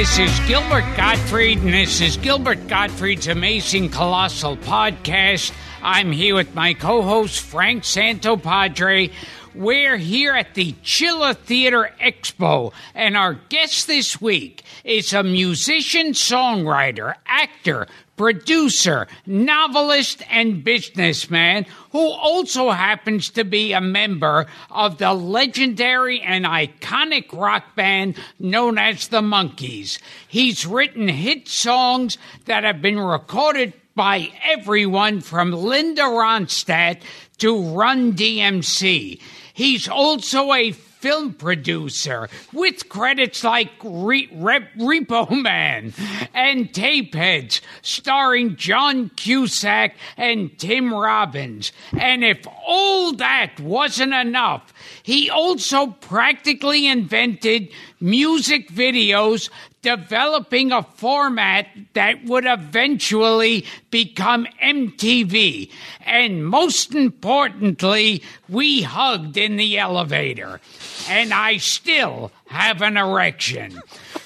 This is Gilbert Gottfried, and this is Gilbert Gottfried's Amazing Colossal Podcast. I'm here with my co host, Frank Santopadre. We're here at the Chiller Theater Expo, and our guest this week is a musician, songwriter, actor, producer, novelist, and businessman who also happens to be a member of the legendary and iconic rock band known as the Monkees. He's written hit songs that have been recorded by everyone from Linda Ronstadt to Run DMC. He's also a film producer with credits like Re- Rep- Repo Man and Tapeheads, starring John Cusack and Tim Robbins. And if all that wasn't enough, he also practically invented music videos developing a format that would eventually become MTV. And most importantly, we hugged in the elevator. And I still have an erection.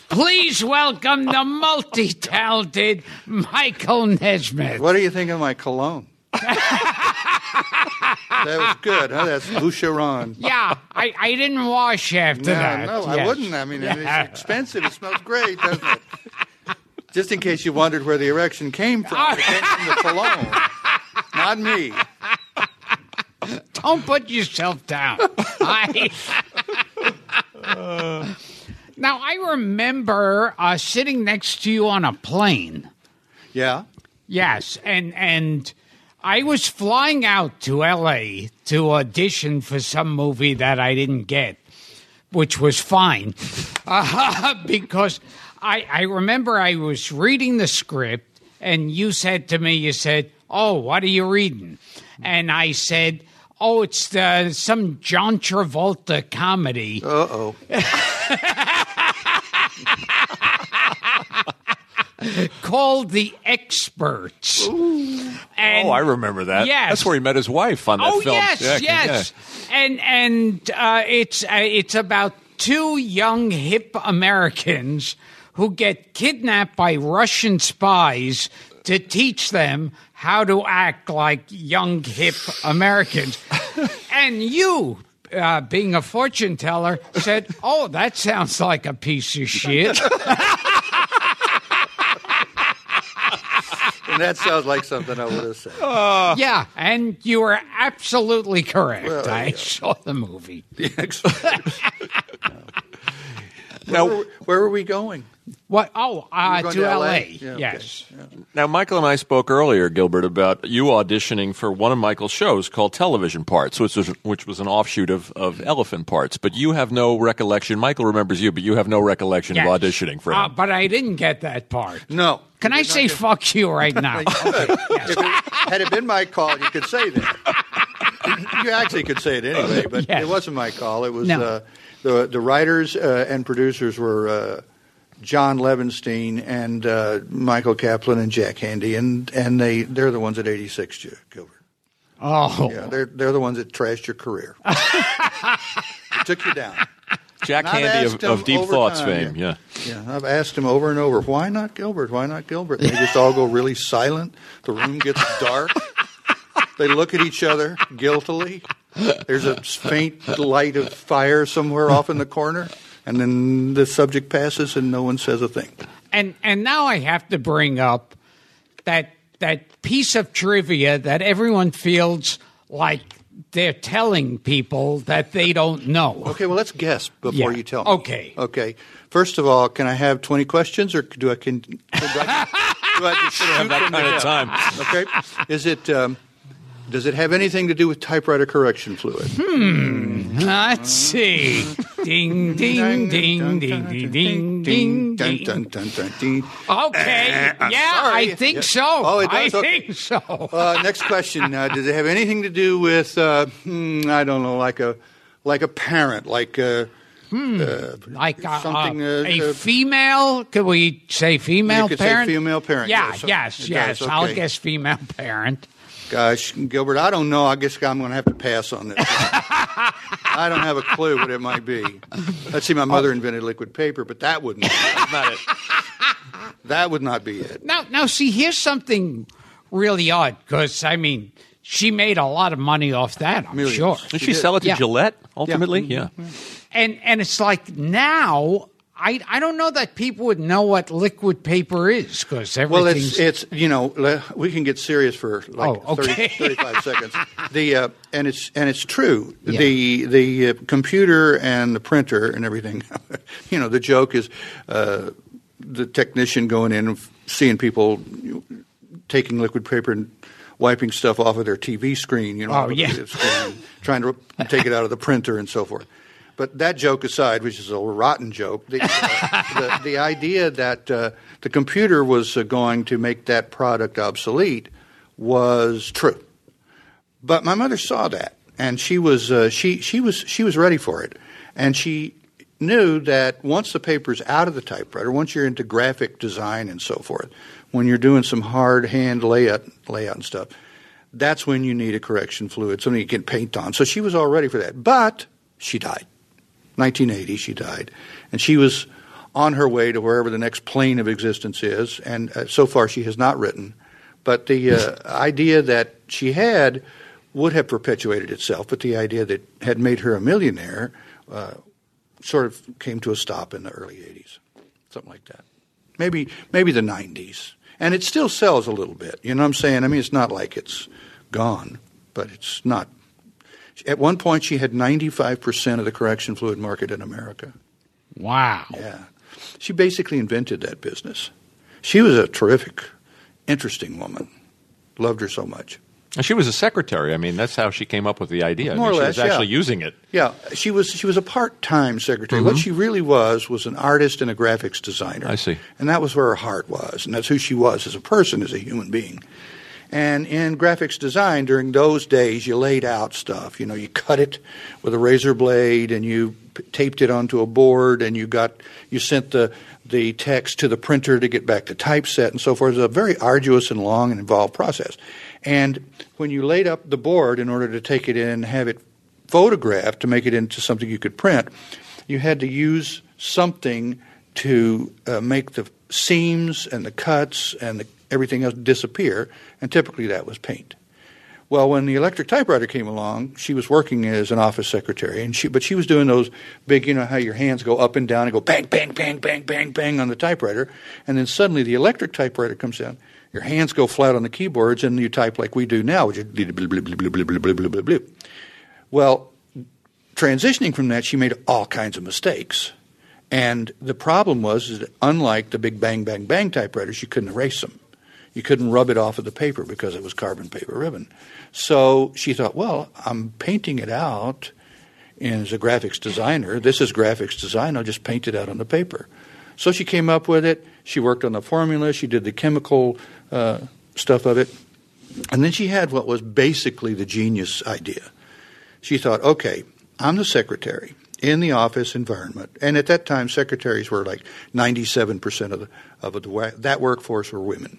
Please welcome the multi talented Michael Nesmith. What do you think of my cologne? That was good, huh? That's Boucheron. Yeah, I, I didn't wash after No, that. no, I wouldn't. I mean, it's expensive. It smells great, doesn't it? Just in case you wondered where the erection came from, it came from the cologne, not me. Don't put yourself down. I... now, I remember uh, sitting next to you on a plane. Yeah. Yes, and and I was flying out to L.A. to audition for some movie that I didn't get, which was fine, uh, because I I remember I was reading the script and you said to me, you said, "Oh, what are you reading?" And I said. Oh, it's the, some John Travolta comedy. Uh oh. called The Experts. And Oh, I remember that. Yes. That's where he met his wife on that oh film. yes, Yeah, yes, yeah. and and uh, it's uh, it's about two young hip Americans who get kidnapped by Russian spies to teach them how to act like young hip Americans, and you. Uh, being a fortune teller, said, "Oh, that sounds like a piece of shit." And that sounds like something I would have said. Ah. yeah, and you were absolutely correct. Well, I yeah. saw the movie. Now, where, where are we going? What? Oh, uh, We're to, to L.A. LA? Yeah, okay. Yes. now, Michael and I spoke earlier, Gilbert, about you auditioning for one of Michael's shows called Television Parts, which was which was an offshoot of, of Elephant Parts. But you have no recollection. Michael remembers you, but you have no recollection Yes. of auditioning for Uh, but I didn't get that part. No. Can I You did not say get- fuck you right now? If it, had it been my call, you could say that. you actually could say it anyway, but Yes. it wasn't my call. It was No. uh, the the writers uh, and producers were uh, John Levenstein and uh, Michael Kaplan and Jack Handey, and and they they're the ones at eighty six, Gilbert. Oh, Yeah, they're they're the ones that trashed your career. They took you down. Jack and Handey of, of Deep Thoughts time, fame. Yeah. Yeah, I've asked him over and over, why not Gilbert? Why not Gilbert? They just all go really silent. The room gets dark. They look at each other guiltily. There's a faint light of fire somewhere off in the corner, and then the subject passes and no one says a thing. and and now I have to bring up that that piece of trivia that everyone feels like they're telling people that they don't know. Okay, well, let's guess before Yeah. you tell me. Okay. Okay. First of all, can I have 20 questions or do I can, do I, do I just have that kind of time. Okay. Is it um, does it have anything to do with typewriter correction fluid? Hmm. Let's see. ding, ding, ding, ding, ding, ding, ding, dun, ding. dun, dun, dun, ding. Okay. I'm Yeah, sorry. I think Yeah. so. Oh, it does? I Okay. think so. Uh, next question: uh, Does it have anything to do with uh, hmm, I don't know, like a like a parent, like uh, like uh, something, uh, uh, a uh, female. Could we say female You could say parent? female parent, Yeah, yes. yes, yes. I'll guess female parent. Gosh, Gilbert, I don't know. I guess I'm going to have to pass on this. I don't have a clue what it might be. Let's see. My mother invented liquid paper, but that wouldn't. That's not it. That would not be it. Now, now, see, here's something really odd because I mean, she made a lot of money off that. I'm Millions. sure. Did She she did. sell it to Yeah. Gillette ultimately? Yeah. Yeah. and and it's like now I I don't know that people would know what liquid paper is because Well, it's it's you know we can get serious for like Oh, okay. 30, 35 seconds. The uh, and it's and it's true. Yeah. The the uh, computer and the printer and everything. you know, the joke is uh, the technician going in and seeing people taking liquid paper and wiping stuff off of their TV screen. You know, Oh, yeah. screen, trying to take it out of the printer and so forth. But that joke aside, which is a rotten joke, the, uh, the, the idea that uh, the computer was uh, going to make that product obsolete was true. But my mother saw that, and she was uh, she she was she was ready for it, and she knew that once the paper's out of the typewriter, once you're into graphic design and so forth, when you're doing some hard hand layout layout and stuff, that's when you need a correction fluid, something you can paint on. So she was all ready for that, but she died. 1980, she died, and she was on her way to wherever the next plane of existence is. And uh, so far, she has not written. But the uh, idea that she had would have perpetuated itself, but the idea that had made her a millionaire uh, sort of came to a stop in the early 80s, something like that. Maybe maybe the 90s. And it still sells a little bit. You know what I'm saying? I mean, it's not like it's gone, but it's not. At one point, she had 95% of the correction fluid market in America. wow. Yeah. She basically invented that business. She was a terrific, interesting woman. Loved her so much. And she was a secretary. I mean, that's how she came up with the idea. I More mean, or she less, was actually yeah. using it. Yeah, she was she was a part-time secretary. What mm-hmm. she really was was an artist and a graphics designer. I see. And that was where her heart was, and that's who she was as a person, as a human being. And in graphics design, during those days, you laid out stuff. You know, you cut it with a razor blade, and you taped it onto a board, and you got you sent the the text to the printer to get back to typeset and so forth. It was a very arduous and long and involved process. And when you laid up the board in order to take it in and have it photographed to make it into something you could print, you had to use something to uh, make the seams and the cuts and the, everything else disappear, and typically that was paint. Well, when the electric typewriter came along, she was working as an office secretary, and she but she was doing those big, you know, how your hands go up and down and go bang, bang, bang, bang, bang, bang on the typewriter, and then suddenly the electric typewriter comes in. Your hands go flat on the keyboards, and you type like we do now, which is well, transitioning from that, she made all kinds of mistakes. And the problem was that unlike the big bang, bang, bang typewriters, you couldn't erase them. You couldn't rub it off of the paper because it was carbon paper ribbon. So she thought, well, I'm painting it out and as a graphics designer. This is graphics design. I'll just paint it out on the paper. So she came up with it. She worked on the formula. She did the chemical uh, stuff of it. And then she had what was basically the genius idea. She thought, okay, I'm the secretary in the office environment. And at that time, secretaries were like 97% of, the, of the, that workforce were women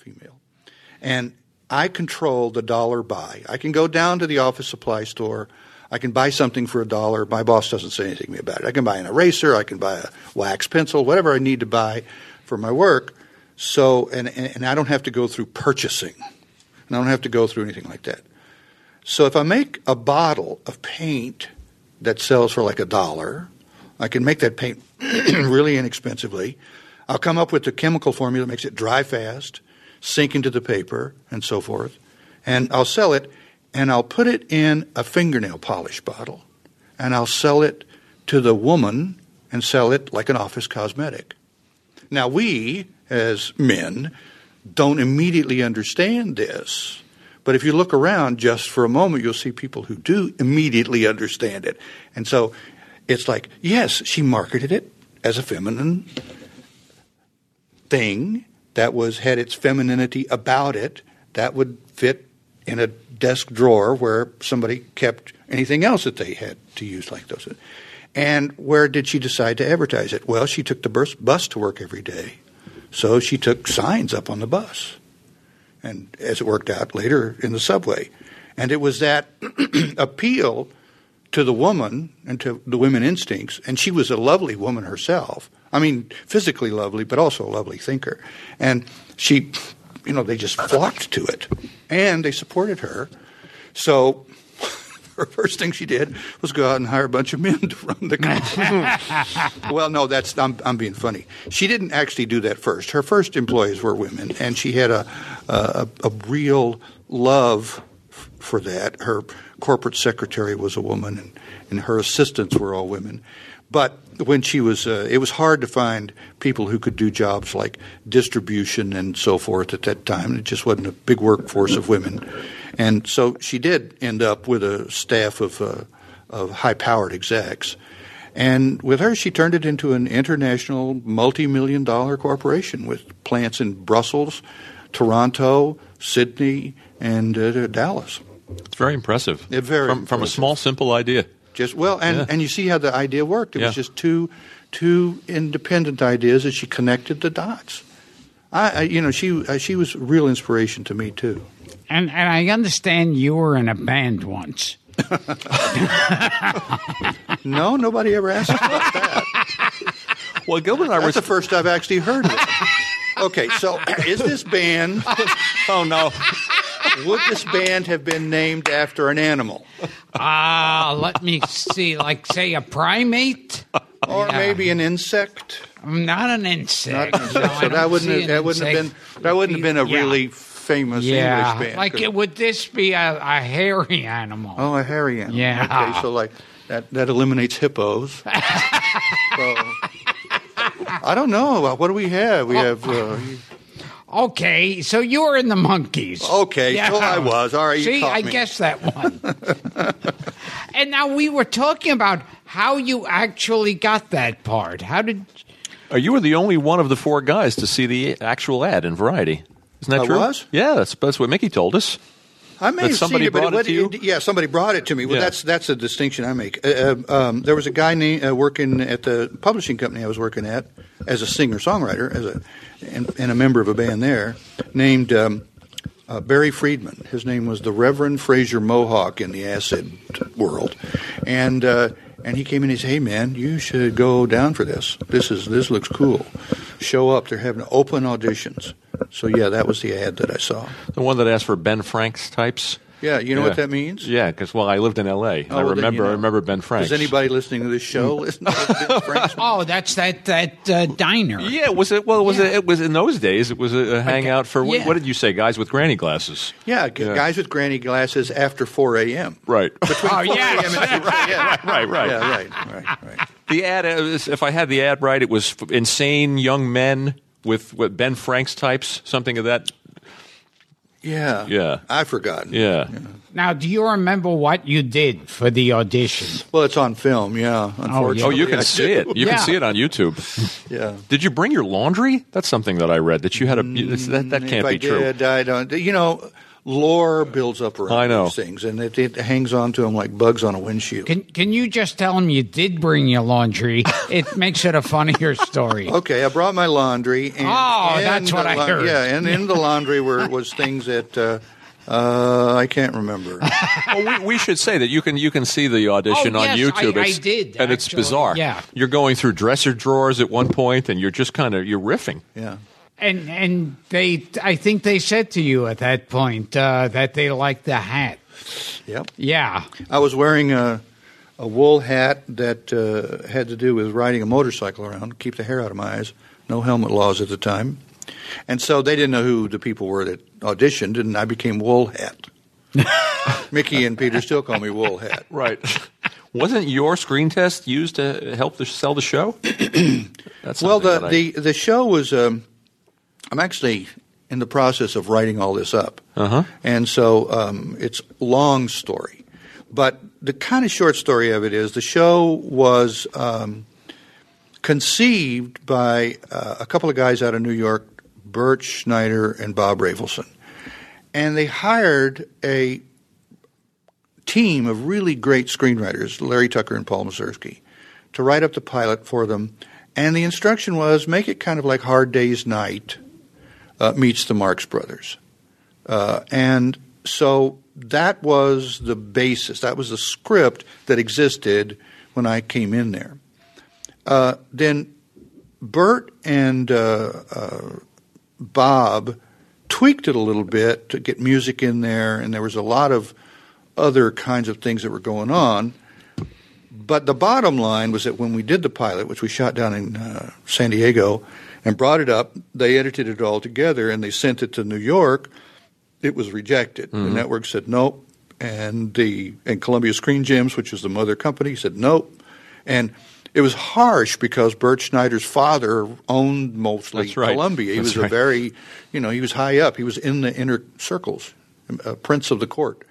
female. And I control the dollar buy. I can go down to the office supply store. I can buy something for a dollar. My boss doesn't say anything to me about it. I can buy an eraser. I can buy a wax pencil, whatever I need to buy for my work. So, and, and, and I don't have to go through purchasing. And I don't have to go through anything like that. So if I make a bottle of paint that sells for like a dollar, I can make that paint really inexpensively. I'll come up with the chemical formula that makes it dry fast, sink into the paper, and so forth. And I'll sell it and I'll put it in a fingernail polish bottle, and I'll sell it to the woman and sell it like an office cosmetic. Now, we, as men, don't immediately understand this. But if you look around just for a moment, you'll see people who do immediately understand it. And so it's like, yes, she marketed it as a feminine thing that was had its femininity about it that would fit in a desk drawer where somebody kept anything else that they had to use like those. And where did she decide to advertise it? Well, she took the bus, bus to work every day. So she took signs up on the bus. And as it worked out later in the subway. And it was that appeal to the woman and to the women instincts. And she was a lovely woman herself. I mean, physically lovely, but also a lovely thinker. And she, you know, they just flocked to it. And they supported her. So her first thing she did was go out and hire a bunch of men to run the company. well, no, that's I'm, I'm being funny. She didn't actually do that first. Her first employees were women, and she had a a, a real love for that. Her corporate secretary was a woman, and, and her assistants were all women. But when she was, uh, it was hard to find people who could do jobs like distribution and so forth at that time. It just wasn't a big workforce of women. And so she did end up with a staff of, uh, of high powered execs. And with her, she turned it into an international multi million dollar corporation with plants in Brussels, Toronto, Sydney, and uh, Dallas. It's very impressive. It very from, from a small, simple idea. Just well, and, Yeah. and you see how the idea worked. It Yeah. was just two two independent ideas, that she connected the dots. I, I you know, she uh, she was real inspiration to me too. And and I understand you were in a band once. No, nobody ever asked about that. Well, Gilbert and I were. The first I've actually heard of it. Okay, so is this band? oh no! Would this band have been named after an animal, Ah, let me see. Like say a primate. or Yeah. maybe an insect? Not an insect. Not an insect. I so that wouldn't have, that wouldn't have been that wouldn't have been a Yeah. really famous yeah. English band. Like, it, would this be a, a hairy animal? Oh, a hairy animal. Yeah. Okay, so like that that eliminates hippos. so I don't know. What do we have? We have. Uh, Okay, so you were in the Monkees. Okay, so I was. All right, you See, I me. guessed that one. and now we were talking about how you actually got that part. How did? Uh, you were the only one of the four guys to see the actual ad in Variety. Isn't that I true? was? Yeah, that's, that's what Mickey told us. I may have somebody seen it, but brought it what- to you? Yeah, somebody brought it to me. Well, Yeah. that's that's a distinction I make. Uh, uh, um, there was a guy named, uh, working at the publishing company I was working at as a singer songwriter, as a and, and a member of a band there, named um, uh, Barry Friedman. His name was the Reverend Frazier Mohawk in the acid world, and. And he came in and he said, "Hey man, you should go down for this. This is this looks cool. Show up. They're having open auditions." So yeah, that was the ad that I saw. The one that asked for Ben Franks types. Yeah, you know Yeah. what that means? Yeah, because well, I lived in L.A. Oh, I well, then remember you know. I remember Ben Franks. Does anybody listening to this show listen to Ben Franks? Oh, that's that that uh, diner. Yeah, was it? Well, it was Yeah. it? It was in those days. It was a, a hangout for what, yeah. what did you say? Guys with granny glasses. Yeah, Yeah. guys with granny glasses after 4 a.m. Right. Oh yeah. yeah, right. Right. yeah, right, right, right. The ad, uh, was- if I had the ad right, it was insane young men with what Ben Franks types, something of that. Yeah, Yeah. I've forgotten. Yeah. Now, do you remember what you did for the audition? Well, it's on film. Yeah, oh, unfortunately. Oh, you I can see do. it. You Yeah. can see it on YouTube. Yeah. Did you bring your laundry? That's something that I read that you had a. Mm, that, that can't if I be true. did, I don't. You know, lore builds up around I know. these things, and it, it hangs on to them like bugs on a windshield. Can Can you just tell them you did bring your laundry? It makes it a funnier story. Okay, I brought my laundry. And Oh, in that's what the I heard. Yeah, and in the laundry were was things that uh, uh, I can't remember. Well, we, we should say that you can you can see the audition Oh, on yes, YouTube. I- I did, and it's bizarre. Yeah. you're going through dresser drawers at one point, and you're just kind of you're riffing. Yeah. And and they, I think they said to you at that point uh, that they liked the hat. Yep. Yeah. I was wearing a, a wool hat that uh, had to do with riding a motorcycle around, keep the hair out of my eyes. No helmet laws at the time. And so they didn't know who the people were that auditioned, and I became Wool Hat. Mickey and Peter still call me Wool Hat. Right. Wasn't your screen test used to help the, sell the show? That's Well, the, that I- the, the show was. Um, I'm actually in the process of writing all this up, Uh-huh. and so um, it's long story. But the kind of short story of it is the show was um, conceived by uh, a couple of guys out of New York, Bert Schneider and Bob Rafelson, and they hired a team of really great screenwriters, Larry Tucker and Paul Mazursky, to write up the pilot for them. And the instruction was make it kind of like Hard Day's Night uh, meets the Marx Brothers. Uh, and so that was the basis. That was the script that existed when I came in there. Uh, then Bert and uh, uh, Bob tweaked it a little bit to get music in there, and there was a lot of other kinds of things that were going on. But the bottom line was that when we did the pilot, which we shot down in uh, San Diego, and brought it up, they edited it all together and they sent it to New York. It was rejected. The network said nope, and the and Columbia Screen Gems, which is the mother company, said nope, and it was harsh because Bert Schneider's father owned mostly right. Columbia. He That's was right. a very, you know, he was high up. He was in the inner circles, a prince of the court.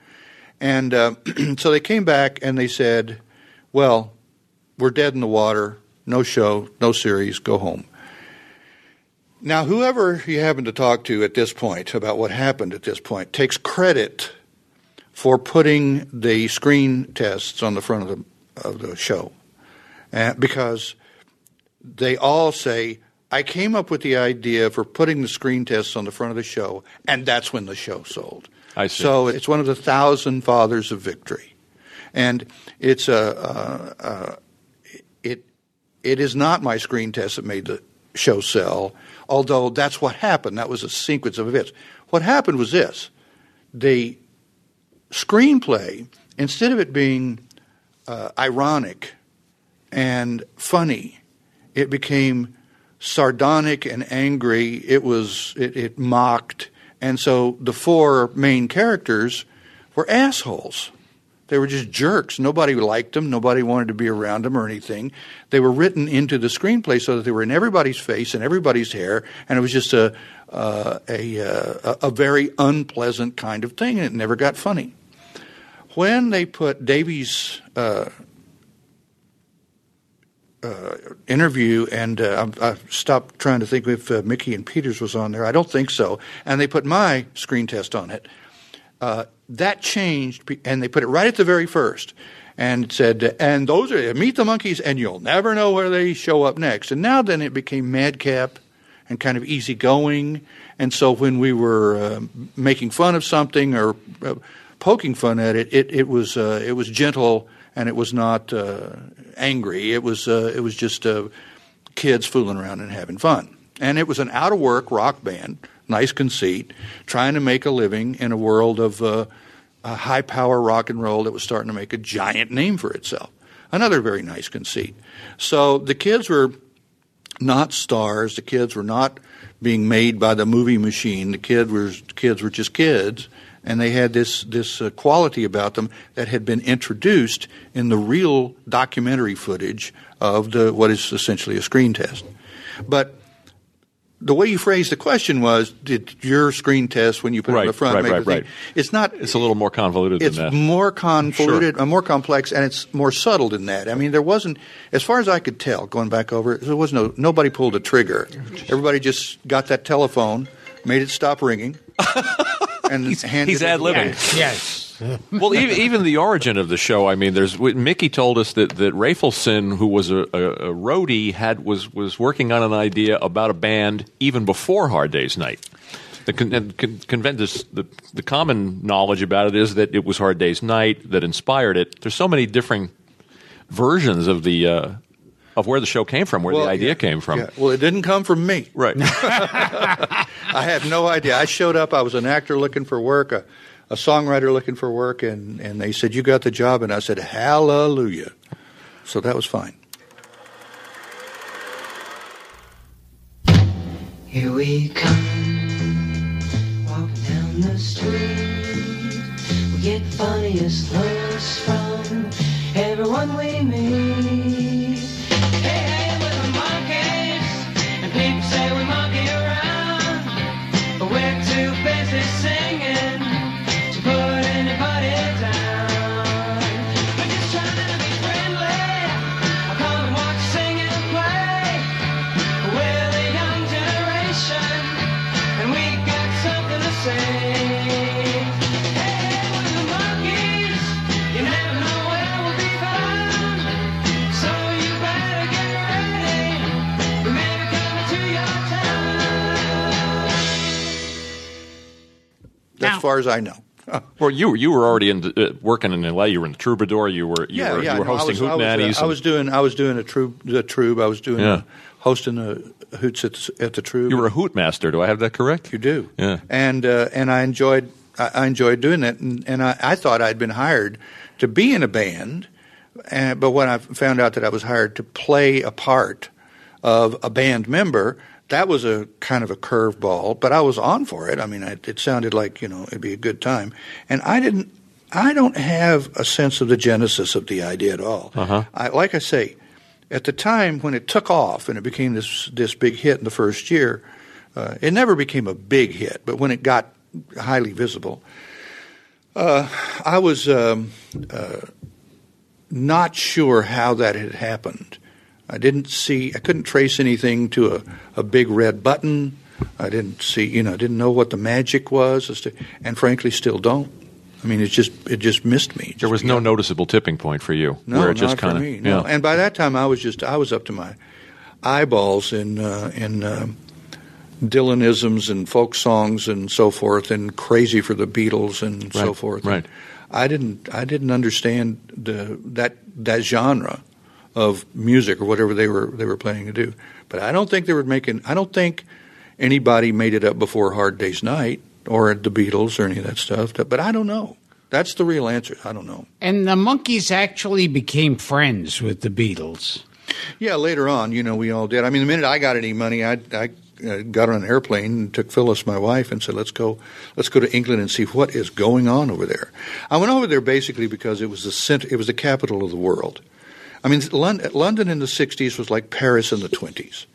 And uh, so they came back and they said, well, we're dead in the water, no show, no series, go home. Now, whoever you happen to talk to at this point about what happened at this point takes credit for putting the screen tests on the front of the, of the show. Uh, because they all say, I came up with the idea for putting the screen tests on the front of the show, and that's when the show sold. I see. So it's one of the thousand fathers of victory, and it's a uh, uh, it it is not my screen test that made the show sell, although that's what happened. That was a sequence of events. What happened was this: the screenplay, instead of it being uh, ironic and funny, it became sardonic and angry. It was it, it mocked, and so the four main characters were assholes. They were just jerks. Nobody liked them. Nobody wanted to be around them or anything. They were written into the screenplay so that they were in everybody's face and everybody's hair, and it was just a uh, a, uh, a very unpleasant kind of thing, and it never got funny. When they put Davy's uh, uh, interview, and uh, I, I stopped trying to think if uh, Mickey and Peters was on there. I don't think so. And they put my screen test on it. Uh, that changed, and they put it right at the very first, and said, "And those are meet the Monkees, and you'll never know where they show up next." And now then, it became madcap and kind of easygoing. And so when we were uh, making fun of something or uh, poking fun at it, it, it was uh, it was gentle and it was not uh, angry. It was uh, it was just uh, kids fooling around and having fun. And it was an out of work rock band, nice conceit, trying to make a living in a world of uh, high power rock and roll that was starting to make a giant name for itself. Another very nice conceit. So the kids were not stars. The kids were not being made by the movie machine. The kid was kids were just kids, and they had this this uh, quality about them that had been introduced in the real documentary footage of the what is essentially a screen test. But the way you phrased the question was, did your screen test when you put it on the front right, make right, the thing? It's not. It's a little more convoluted It's than that. more convoluted, uh, more complex, and it's more subtle than that. I mean, there wasn't, as far as I could tell, going back over there was no nobody pulled a trigger. Everybody just got that telephone, made it stop ringing, and handed he's it- ad-libbing. Yes. well, even, even the origin of the show. I mean, there's Mickey told us that that Rafelson, who was a, a, a roadie, had was was working on an idea about a band even before Hard Day's Night. The, con, and con, conven- this- the the common knowledge about it is that it was Hard Day's Night that inspired it. There's so many different versions of the uh, of where the show came from, where Well, the idea yeah, came from. yeah. Well, it didn't come from me. Right. I had no idea. I showed up. I was an actor looking for work, a, a songwriter looking for work, and, and they said, You got the job. And I said, Hallelujah. So that was fine. Here we come, walking down the street We get funniest looks from everyone we meet. As far as I know. Well, you you were already in uh, working in L.A. You were in the Troubadour. You were you were, you were no, I hosting was- I was, uh, Hootenannies. I was doing I was doing a Troub the Troub. I was doing Yeah. hosting the hoots at the, at the Troub. you were a hoot master. Do I have that correct? You do. Yeah. And uh, and I enjoyed I, I enjoyed doing that, and, and I, I thought I'd been hired to be in a band, and, but when I found out that I was hired to play a part of a band member, that was a kind of a curveball. But I was on for it. I mean, I, it sounded like you know it'd be a good time, and I didn't. I don't have a sense of the genesis of the idea at all. Uh-huh. I, like I say, at the time when it took off and it became this this big hit in the first year, uh, it never became a big hit, but when it got highly visible, uh, I was um, uh, not sure how that had happened. I didn't see, I couldn't trace anything to a, a big red button. I didn't see, you know, I didn't know what the magic was, and frankly, still don't. I mean, it just it just missed me. It There just was no noticeable tipping point for you. no, where it just kind for of me. No. yeah. And by that time, I was just I was up to my eyeballs in uh, in um Dylanisms and folk songs and so forth, and crazy for the Beatles and so Right, forth. right. I didn't I didn't understand the that that genre of music or whatever they were they were planning to do. But I don't think they were making. I don't think anybody made it up before Hard Day's Night or the Beatles or any of that stuff. But I don't know. That's the real answer. I don't know. And the Monkees actually became friends with the Beatles. Yeah, later on, you know, we all did. I mean, the minute I got any money, I, I uh, got on an airplane and took Phyllis, my wife, and said, "Let's go, let's go to England and see what is going on over there." I went over there basically because it was the center, it was the capital of the world. I mean, London, in the '60s was like Paris in the '20s,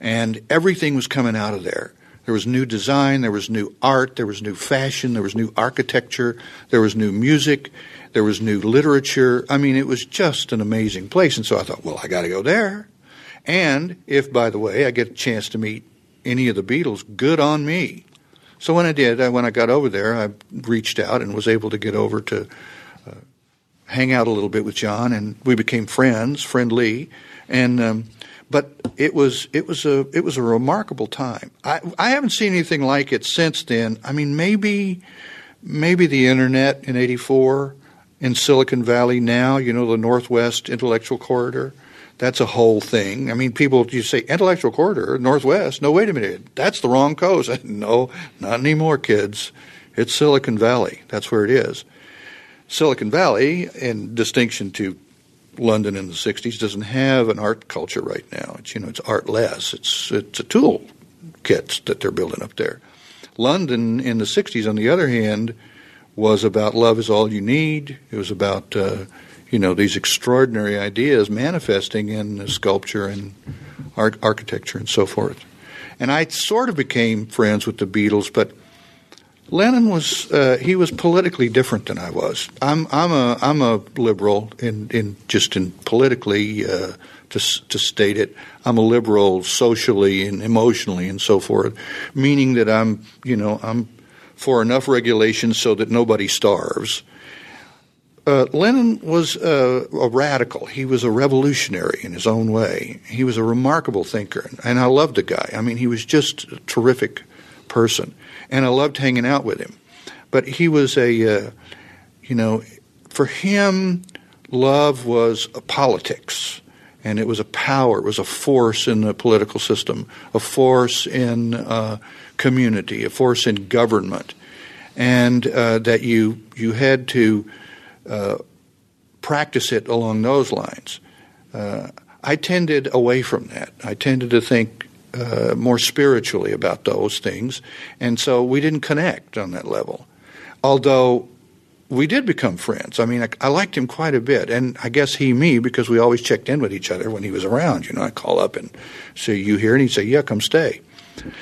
and everything was coming out of there. There was new design, there was new art, there was new fashion, there was new architecture, there was new music, there was new literature. I mean, it was just an amazing place. And so I thought, well, I got to go there. And if, by the way, I get a chance to meet any of the Beatles, good on me. So when I did, I, when I got over there, I reached out and was able to get over to hang out a little bit with John, and we became friends, friendly, and um, but it was it was a it was a remarkable time. I I haven't seen anything like it since then. I mean, maybe maybe the internet in '84 in Silicon Valley now. You know, the Northwest Intellectual Corridor. That's a whole thing. I mean, people you say intellectual corridor, Northwest. No, wait a minute, that's the wrong coast. no, not anymore, kids. It's Silicon Valley. That's where it is. Silicon Valley, in distinction to London in the '60s, doesn't have an art culture right now. It's you know it's artless. It's it's a tool kits that they're building up there. London in the '60s, on the other hand, was about love is all you need. It was about uh, you know these extraordinary ideas manifesting in sculpture and art, architecture and so forth. And I sort of became friends with the Beatles, but Lennon was uh, he was politically different than I was. I'm I'm a I'm a liberal in, in just in politically uh, to to state it. I'm a liberal socially and emotionally and so forth, meaning that I'm you know I'm for enough regulations so that nobody starves. Uh, Lennon was uh, a radical. He was a revolutionary in his own way. He was a remarkable thinker, and I loved the guy. I mean, he was just a terrific person, and I loved hanging out with him. But he was a, uh, you know, for him, love was a politics, and it was a power. It was a force in the political system, a force in uh, community, a force in government, and uh, that you you had to uh, practice it along those lines. Uh, I tended away from that. I tended to think uh, more spiritually about those things, and so we didn't connect on that level. Although we did become friends. I mean, I, I liked him quite a bit, and I guess he me because we always checked in with each other when he was around. You know, I call up and say, "You here?" and he'd say, "Yeah, come stay."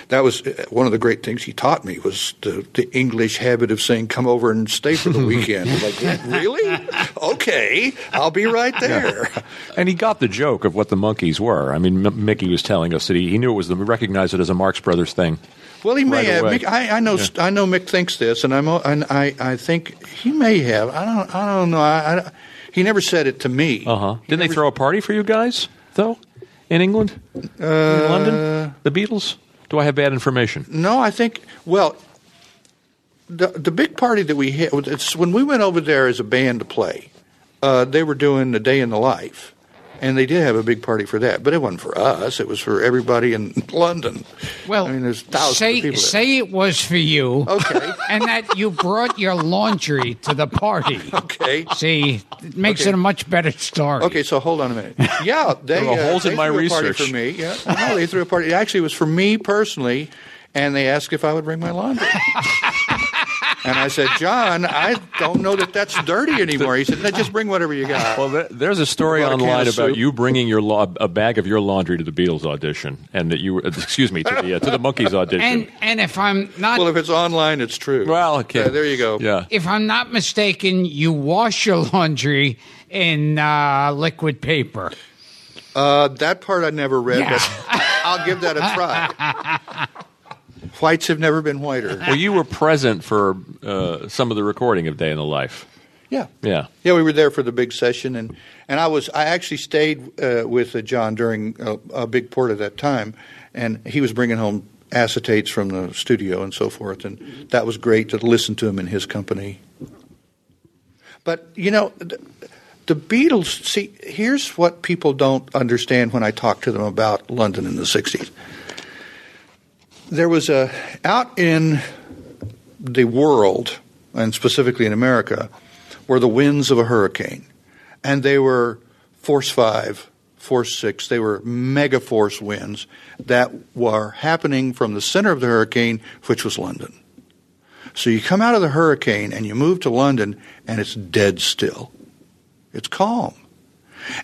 That was uh, one of the great things he taught me was the, the English habit of saying, "Come over and stay for the weekend." Like, really? Okay, I'll be right there. And he got the joke of what the Monkees were. I mean, M- Mickey was telling us that he, he knew it was the recognized it as a Marx Brothers thing. Well, he may Right have. Mick, I, I know. I know Mick thinks this, and I'm. And I. I think he may have. I don't. I don't know. I. I he never said it to me. Uh huh. Didn't they throw a party for you guys though in England, in London? The Beatles. Do I have bad information? No, I think. Well, the the big party that we had. It's when we went over there as a band to play. Uh, they were doing a day in the life, and they did have a big party for that. But it wasn't for us. It was for everybody in London. Well, I mean, there's thousands say of people. There. say it was for you. Okay. And that you brought your laundry to the party. Okay. See, it makes Okay. it a much better story. Okay, so hold on a minute. Yeah, they, There were uh, holes in my threw a party research. for me. Yeah, no, they threw a party. Actually, it was for me personally, and they asked if I would bring my laundry. And I said, John, I don't know that that's dirty anymore. He said, no, just bring whatever you got. Well, there, there's a story Brought a online about you bringing your la- a bag of your laundry to the Beatles audition, and that you, uh, excuse me, to the uh, to the Monkees audition. And and if I'm not well, if it's online, it's true. well, okay, Yeah, there you go. Yeah, if I'm not mistaken, you wash your laundry in uh, liquid paper. Uh, that part I never read, Yeah. but I'll give that a try. Whites have never been whiter. well, you were present for uh, some of the recording of Day in the Life. Yeah. Yeah. Yeah, we were there for the big session, and, and I was I actually stayed uh, with uh, John during a, a big part of that time, and he was bringing home acetates from the studio and so forth, and that was great to listen to him in his company. But you know, the, the Beatles. See, here's what people don't understand when I talk to them about London in the '60s. There was a out in the world, and specifically in America, were the winds of a hurricane. And they were force five, force six. They were mega force winds that were happening from the center of the hurricane, which was London. So you come out of the hurricane and you move to London, and it's dead still. It's calm.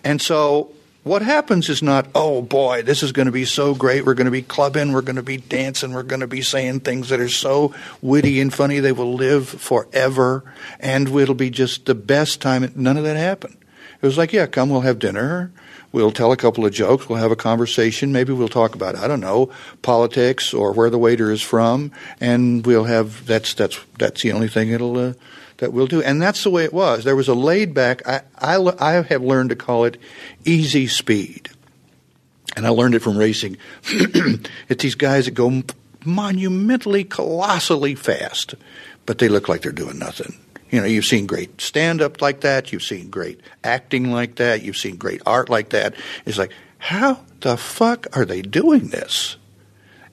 And so what happens is not, oh boy, this is going to be so great. We're going to be clubbing. We're going to be dancing. We're going to be saying things that are so witty and funny they will live forever. And it'll be just the best time. None of that happened. It was like, yeah, come, we'll have dinner. We'll tell a couple of jokes. We'll have a conversation. Maybe we'll talk about, I don't know, politics or where the waiter is from. And we'll have, that's, that's, that's the only thing it'll, uh, that we'll do. And that's the way it was. There was a laid back, I, I, I have learned to call it easy speed. And I learned it from racing. it's these guys that go monumentally, colossally fast, but they look like they're doing nothing. You know, you've seen great stand up like that, you've seen great acting like that, you've seen great art like that. It's like, how the fuck are they doing this?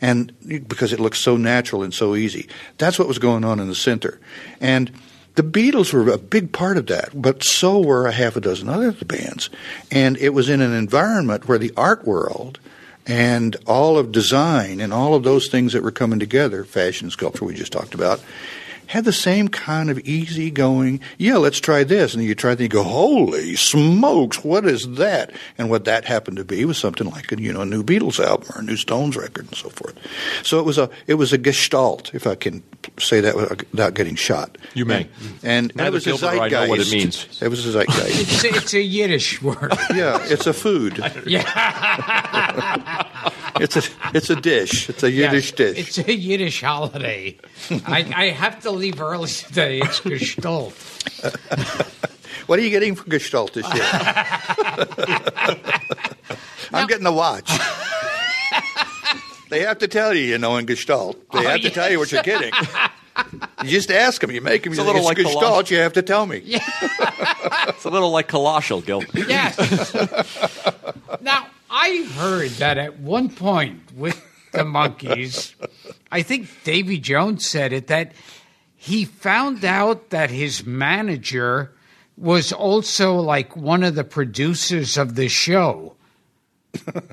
and because it looks so natural and so easy. That's what was going on in the center, and the Beatles were a big part of that, but so were a half a dozen other bands, and it was in an environment where the art world and all of design and all of those things that were coming together, fashion, sculpture, we just talked about. Had the same kind of easygoing, yeah, let's try this. And you try it, and you go, holy smokes, what is that? And what that happened to be was something like a, you know, a new Beatles album or a new Stones record and so forth. So it was a, it was a gestalt, if I can say that without getting shot. You may. And, and Neither it was a Gilbert or I know what it means. It was a zeitgeist. It's, it's a Yiddish word. yeah, it's a food. Yeah. It's a, it's a dish. It's a Yiddish Yeah, dish. It's a Yiddish holiday. I, I have to leave early today. It's Gestalt. What are you getting for Gestalt this year? I'm getting a watch. They have to tell you, you know, in Gestalt. They Oh, have to tell you what you're getting. You just ask them. You make them. It's You a little it's like Gestalt. Colossus. You have to tell me. Yeah. It's a little like colossal, Gil. Yes. now, I heard that at one point with the Monkees, I think Davy Jones said it, that he found out that his manager was also like one of the producers of the show.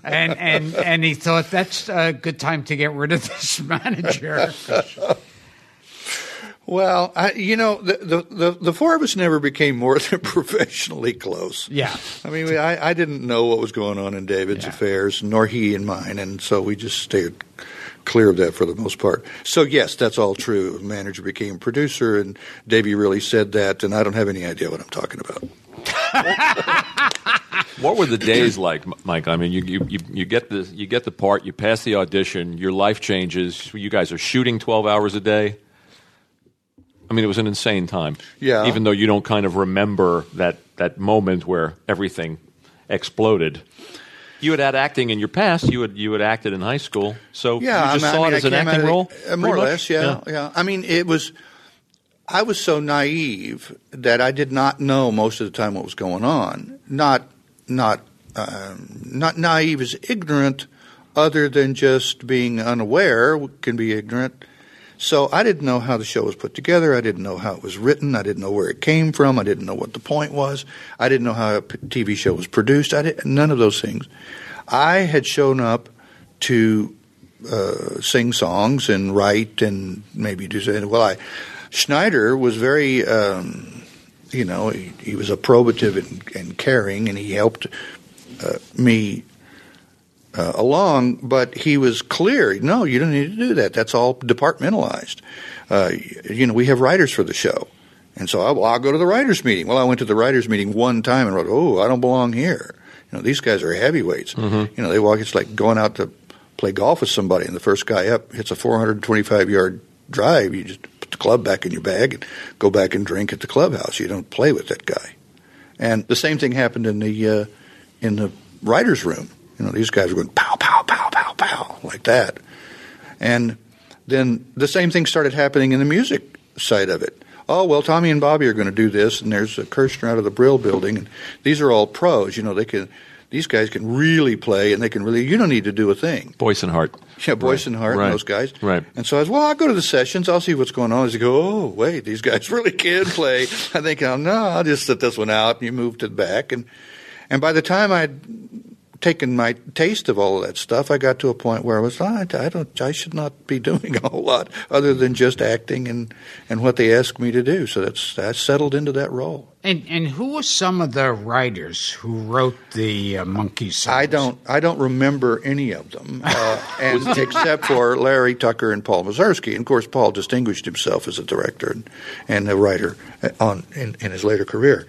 And and and he thought that's a good time to get rid of this manager. Well, I, you know, the, the, the, four of us never became more than professionally close. Yeah. I mean, we, I, I didn't know what was going on in David's Yeah. affairs, nor he in mine, and so we just stayed clear of that for the most part. So, yes, that's all true. Manager became producer, and Davy really said that, and I don't have any idea what I'm talking about. What were the days like, Mike? I mean, you, you, you, get the you get the part, you pass the audition, your life changes. You guys are shooting twelve hours a day. I mean, it was an insane time. Yeah. Even though you don't kind of remember that that moment where everything exploded. You had had acting in your past. You had you had acted in high school, so Yeah, you just I mean, saw I mean, it as I an acting role, more or less. Yeah, yeah, I mean, it was. I was so naive that I did not know most of the time what was going on. Not, not, um, not naive as ignorant, other than just being unaware can be ignorant. So I didn't know how the show was put together. I didn't know how it was written. I didn't know where it came from. I didn't know what the point was. I didn't know how a TV show was produced. I did none of those things. I had shown up to uh, sing songs and write and maybe do. Well, I Schneider was very, um, you know, he, he was approbative and, and caring, and he helped uh, me uh, along. But he was clear. No, you don't need to do that. That's all departmentalized. Uh, you know, we have writers for the show. And so I, well, I'll go to the writers' meeting. Well, I went to the writers' meeting one time and wrote, "Oh, I don't belong here." You know, these guys are heavyweights. You know, they walk. It's like going out to play golf with somebody, and the first guy up hits a 425 yard drive. You just the club back in your bag and go back and drink at the clubhouse. You don't play with that guy. And the same thing happened in the uh, in the writers' room. You know, these guys were going pow, pow, pow, pow, pow, like that. And then the same thing started happening in the music side of it. Oh well, Tommy and Bobby are going to do this, and there's a Kirshner out of the Brill building, and these are all pros. You know, they can. These guys can really play, and they can really. You don't need to do a thing. Boyce and Hart. Yeah, Boyce and Hart Right. and those guys. Right. And so I was, well, I'll go to the sessions. I'll see what's going on. As you go, oh, wait, these guys really can play. I think, oh, no, I'll just sit this one out. And you move to the back. And, and by the time I'd taken my taste of all of that stuff, I got to a point where I was, I, I don't, I should not be doing a whole lot other than just acting and, and what they asked me to do. So that's, I settled into that role. And and who were some of the writers who wrote the uh, Monkee songs? I don't. I don't remember any of them, uh, and except for Larry Tucker and Paul Mazursky. And of course, Paul distinguished himself as a director and, and a writer uh, on in, in his later career.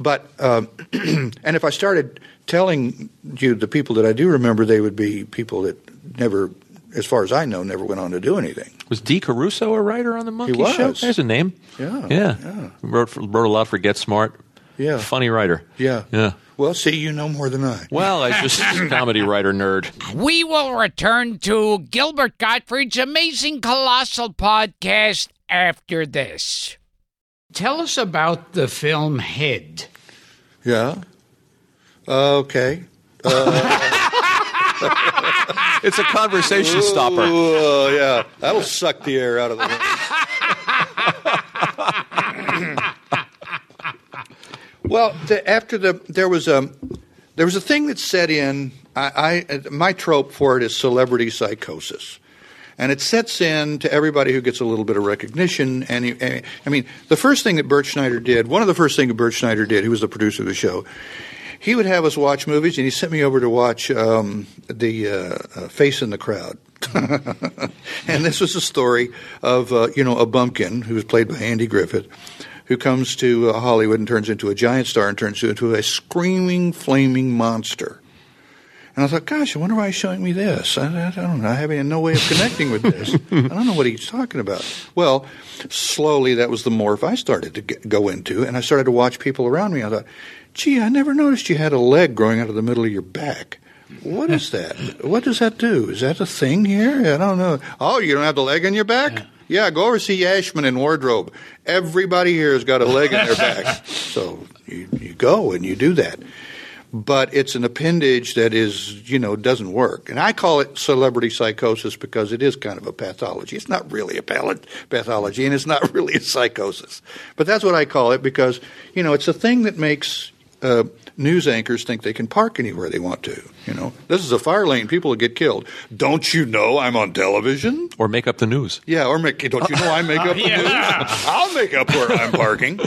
But um, and if I started telling you the people that I do remember, they would be people that never, as far as I know, never went on to do anything. Was Dee Caruso a writer on the Monkee he was. Show? There's a name. Yeah, yeah. yeah. Wrote for, wrote a lot for Get Smart. Yeah. funny writer. Yeah. yeah. Well, see, you know more than I. Well, I just comedy writer nerd. We will return to Gilbert Gottfried's amazing colossal podcast after this. Tell us about the film Head. Yeah. Uh, okay. Uh, It's a conversation stopper. Oh yeah, that'll suck the air out of the room. well, the, after the there was a there was a thing that set in. I, I my trope for it is celebrity psychosis. And it sets in to everybody who gets a little bit of recognition. And I mean, the first thing that Bert Schneider did, one of the first things that Bert Schneider did, who was the producer of the show, he would have us watch movies, and he sent me over to watch um, the uh, uh, Face in the Crowd. and this was a story of uh, you know a bumpkin who was played by Andy Griffith, who comes to uh, Hollywood and turns into a giant star and turns into a screaming, flaming monster. And I thought, gosh, I wonder why he's showing me this. I, I, I don't know. I have no way of connecting with this. I don't know what he's talking about. Well, slowly that was the morph I started to get, go into, and I started to watch people around me. I thought, gee, I never noticed you had a leg growing out of the middle of your back. What is that? What does that do? Is that a thing here? I don't know. Oh, you don't have the leg in your back? Yeah, go over see Ashman in wardrobe. Everybody here has got a leg in their back. So you, you go and you do that but it's an appendage that is, you know, doesn't work. And I call it celebrity psychosis because it is kind of a pathology. It's not really a pal- pathology and it's not really a psychosis. But that's what I call it because, you know, it's a thing that makes uh, news anchors think they can park anywhere they want to. You know, this is a fire lane; people will get killed. Don't you know I'm on television? Or make up the news. Yeah, or make, don't you know I make up the Yeah. news? I'll make up where I'm parking.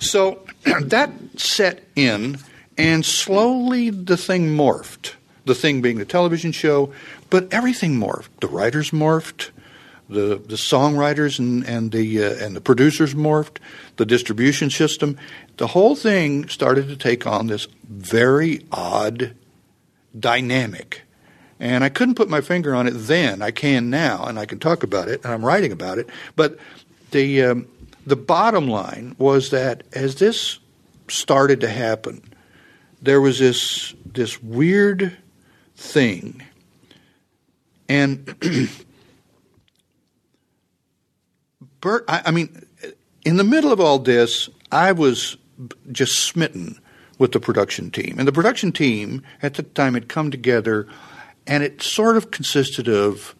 So that set in, and slowly the thing morphed. The thing being the television show, but everything morphed. The writers morphed, the the songwriters and and the uh, and the producers morphed, the distribution system. The whole thing started to take on this very odd dynamic. And I couldn't put my finger on it then. I can now, and I can talk about it, and I'm writing about it. But the um, the bottom line was that as this started to happen, there was this this weird thing, and Bert. I, I mean, in the middle of all this, I was just smitten with the production team. And the production team at the time had come together, and it sort of consisted of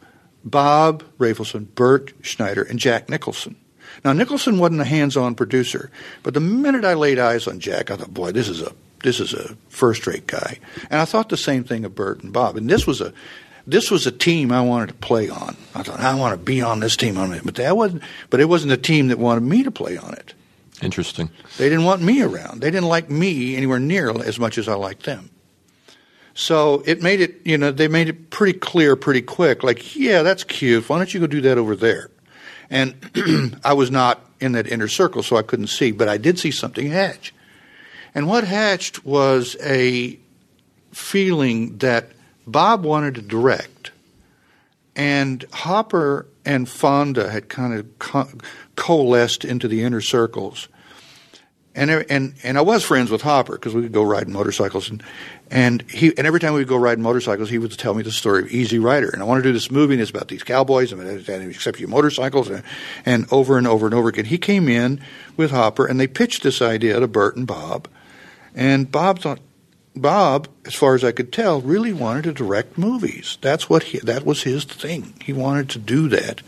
Bob Rafelson, Bert Schneider, and Jack Nicholson. Now Nicholson wasn't a hands-on producer, but the minute I laid eyes on Jack, I thought, "Boy, this is a this is a first-rate guy." And I thought the same thing of Bert and Bob. And this was a this was a team I wanted to play on. I thought I want to be on this team on it, but that wasn't. But it wasn't a team that wanted me to play on it. Interesting. They didn't want me around. They didn't like me anywhere near as much as I liked them. So it made it, you know, they made it pretty clear pretty quick. Like, yeah, that's cute. Why don't you go do that over there? And I was not in that inner circle, so I couldn't see, but I did see something hatch. And what hatched was a feeling that Bob wanted to direct, and Hopper and Fonda had kind of co- coalesced into the inner circles. And and and I was friends with Hopper because we would go riding motorcycles and and he and every time we would go riding motorcycles, he would tell me the story of Easy Rider. And I want to do this movie, and it's about these cowboys and, and except you motorcycles, and, and over and over and over again. He came in with Hopper, and they pitched this idea to Bert and Bob, and Bob thought. Bob, as far as I could tell, really wanted to direct movies. That's what he, that was his thing. He wanted to do that.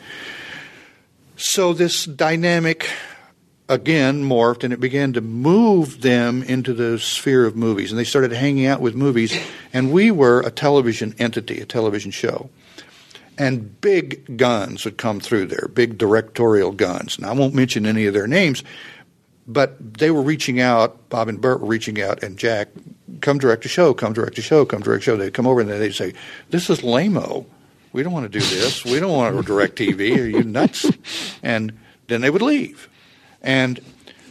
So this dynamic again morphed and it began to move them into the sphere of movies and they started hanging out with movies and we were a television entity, a television show. And big guns would come through there, big directorial guns. And I won't mention any of their names, but they were reaching out, Bob and Bert were reaching out, and Jack, come direct a show, come direct a show, come direct a show. They'd come over and they'd say, This is lame-o. We don't want to do this. We don't want to direct TV. Are you nuts? And then they would leave. And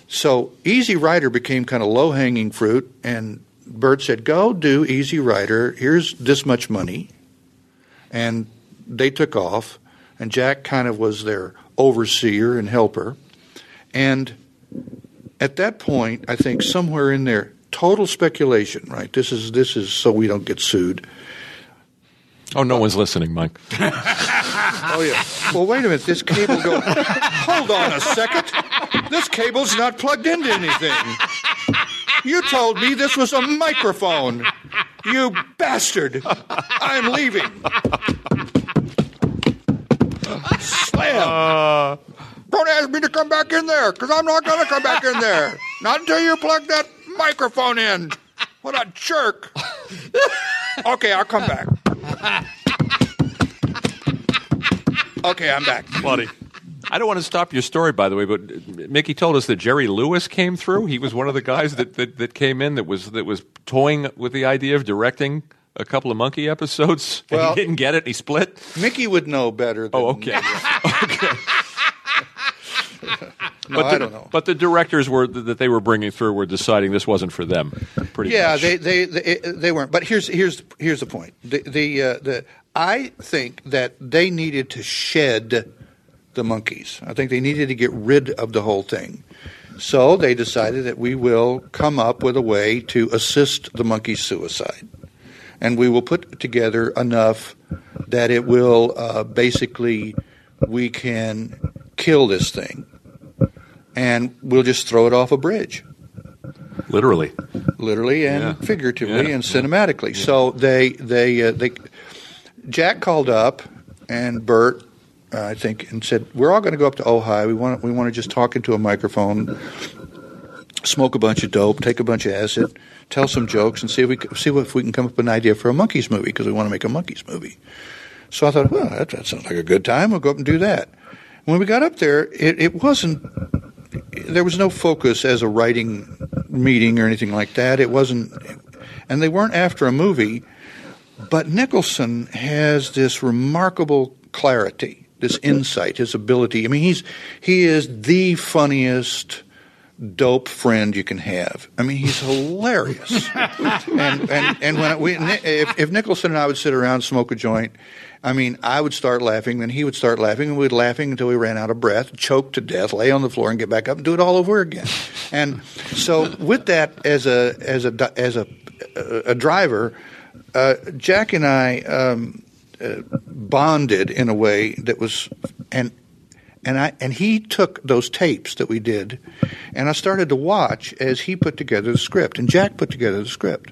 so Easy Rider became kind of low-hanging fruit, and Bert said, Go do Easy Rider. Here's this much money. And they took off, and Jack kind of was their overseer and helper. And at that point, I think somewhere in there, total speculation, right? This is this is so we don't get sued. Oh, no one's listening, Mike. Oh yeah. Well, wait a minute. This cable go. Hold on a second. This cable's not plugged into anything. You told me this was a microphone. You bastard. I'm leaving. Slam. Uh, Don't ask me to come back in there, because I'm not going to come back in there. Not until you plug that microphone in. What a jerk. Okay, I'll come back. Okay, I'm back. Buddy. I don't want to stop your story, by the way, but Mickey told us that Jerry Lewis came through. He was one of the guys that, that, that came in that was that was toying with the idea of directing a couple of Monkee episodes. And Well- he didn't get it. He split. Mickey would know better. Than Oh, okay. No, but I the, don't know. But the directors were that they were bringing through were deciding this wasn't for them. Pretty yeah, much. they, they they they weren't. But here's here's here's the point. The the uh, the I think that they needed to shed the Monkees. I think they needed to get rid of the whole thing. So they decided that we will come up with a way to assist the Monkees' suicide, and we will put together enough that it will uh, basically we can kill this thing, and we'll just throw it off a bridge literally. literally and Yeah. figuratively Yeah. and cinematically. So they they uh, they Jack called up and Bert, uh, I think, and said, "We're all going to go up to Ojai. We want we want to just talk into a microphone, smoke a bunch of dope, take a bunch of acid, tell some jokes, and see if we see if we can come up with an idea for a Monkees movie because we want to make a Monkees movie. So I thought, well, that, that sounds like a good time. We'll go up and do that. When we got up there, it, it wasn't. There was no focus as a writing meeting or anything like that. It wasn't, and they weren't after a movie. But Nicholson has this remarkable clarity, this insight, his ability. I mean, he's he is the funniest dope friend you can have. I mean, he's hilarious. and and and when we if, if Nicholson and I would sit around smoke a joint, I mean, I would start laughing, then he would start laughing, and we'd laughing until we ran out of breath, choke to death, lay on the floor, and get back up and do it all over again. And so, with that as a as a as a a driver, uh, Jack and I um, uh, bonded in a way that was and and I and he took those tapes that we did, and I started to watch as he put together the script, and Jack put together the script.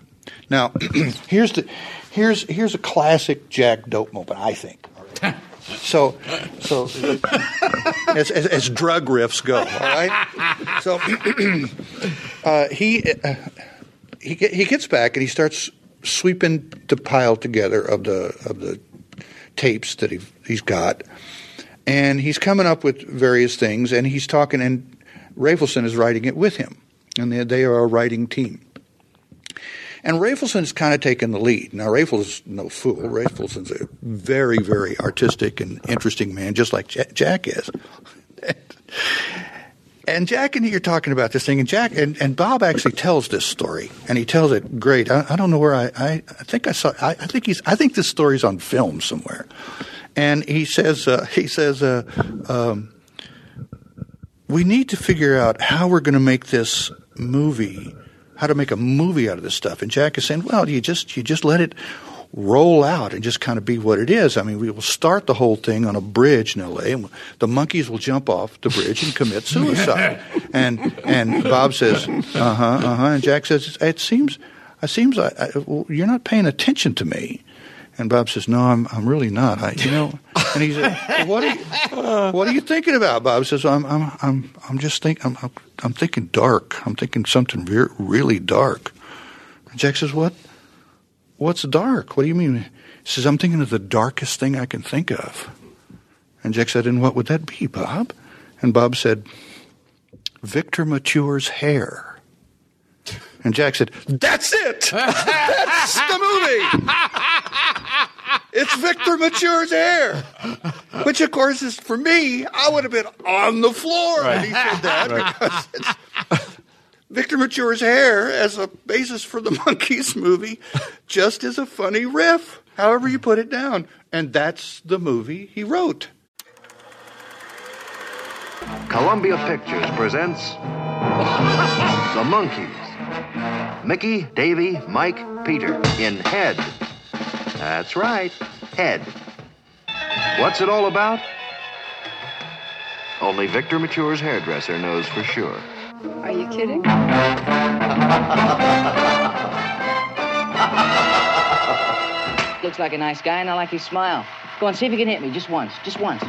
Now, here's the here's here's a classic Jack dope moment, I think. So, so as, as, as drug riffs go, all right. So uh, he uh, he he gets back and he starts sweeping the pile together of the of the tapes that he he's got, and he's coming up with various things, and he's talking, and Rafelson is writing it with him, and they, they are a writing team. And Rafelson's kind of taken the lead. Now, Rafelson's no fool. Rafelson's a very, very artistic and interesting man, just like Ja- Jack is. And Jack and he are talking about this thing, and Jack and, and Bob actually tells this story, and he tells it great. I, I don't know where I, I, I think I saw. I, I think he's. I think this story's on film somewhere. And he says, uh, he says, uh, um, we need to figure out how we're going to make this movie, how to make a movie out of this stuff. And Jack is saying, well, you just you just let it roll out and just kind of be what it is. I mean, we will start the whole thing on a bridge in L.A. and the Monkees will jump off the bridge and commit suicide. and and Bob says, uh huh, uh huh, and Jack says, it seems, it seems, I, I, well, you're not paying attention to me. And Bob says, "No, I'm I'm really not. I, you know." And he said, "What are you, what are you thinking about?" Bob says, "I'm I'm I'm I'm just think I'm I'm, I'm thinking dark. I'm thinking something re- really dark." And Jack says, "What? What's dark? What do you mean?" He says, "I'm thinking of the darkest thing I can think of." And Jack said, "And what would that be, Bob?" And Bob said, "Victor Mature's hair." And Jack said, "That's it. That's the movie." It's Victor Mature's hair, which of course is for me. I would have been on the floor when he said that because it's Victor Mature's hair as a basis for the Monkees movie, just as a funny riff. However you put it down, and that's the movie he wrote. Columbia Pictures presents The Monkees. Mickey, Davy, Mike, Peter in Head. That's right, Head. What's it all about? Only Victor Mature's hairdresser knows for sure. Are you kidding? Looks like a nice guy, and I like his smile. Go on, see if you can hit me just once. Just once.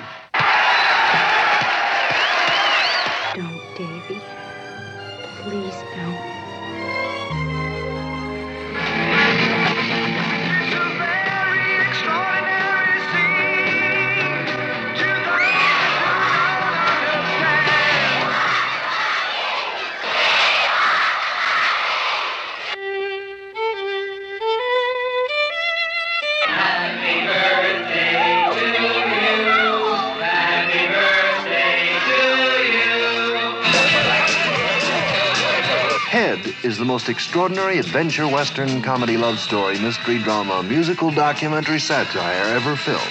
Is the most extraordinary adventure western comedy love story, mystery drama, musical documentary satire ever filmed.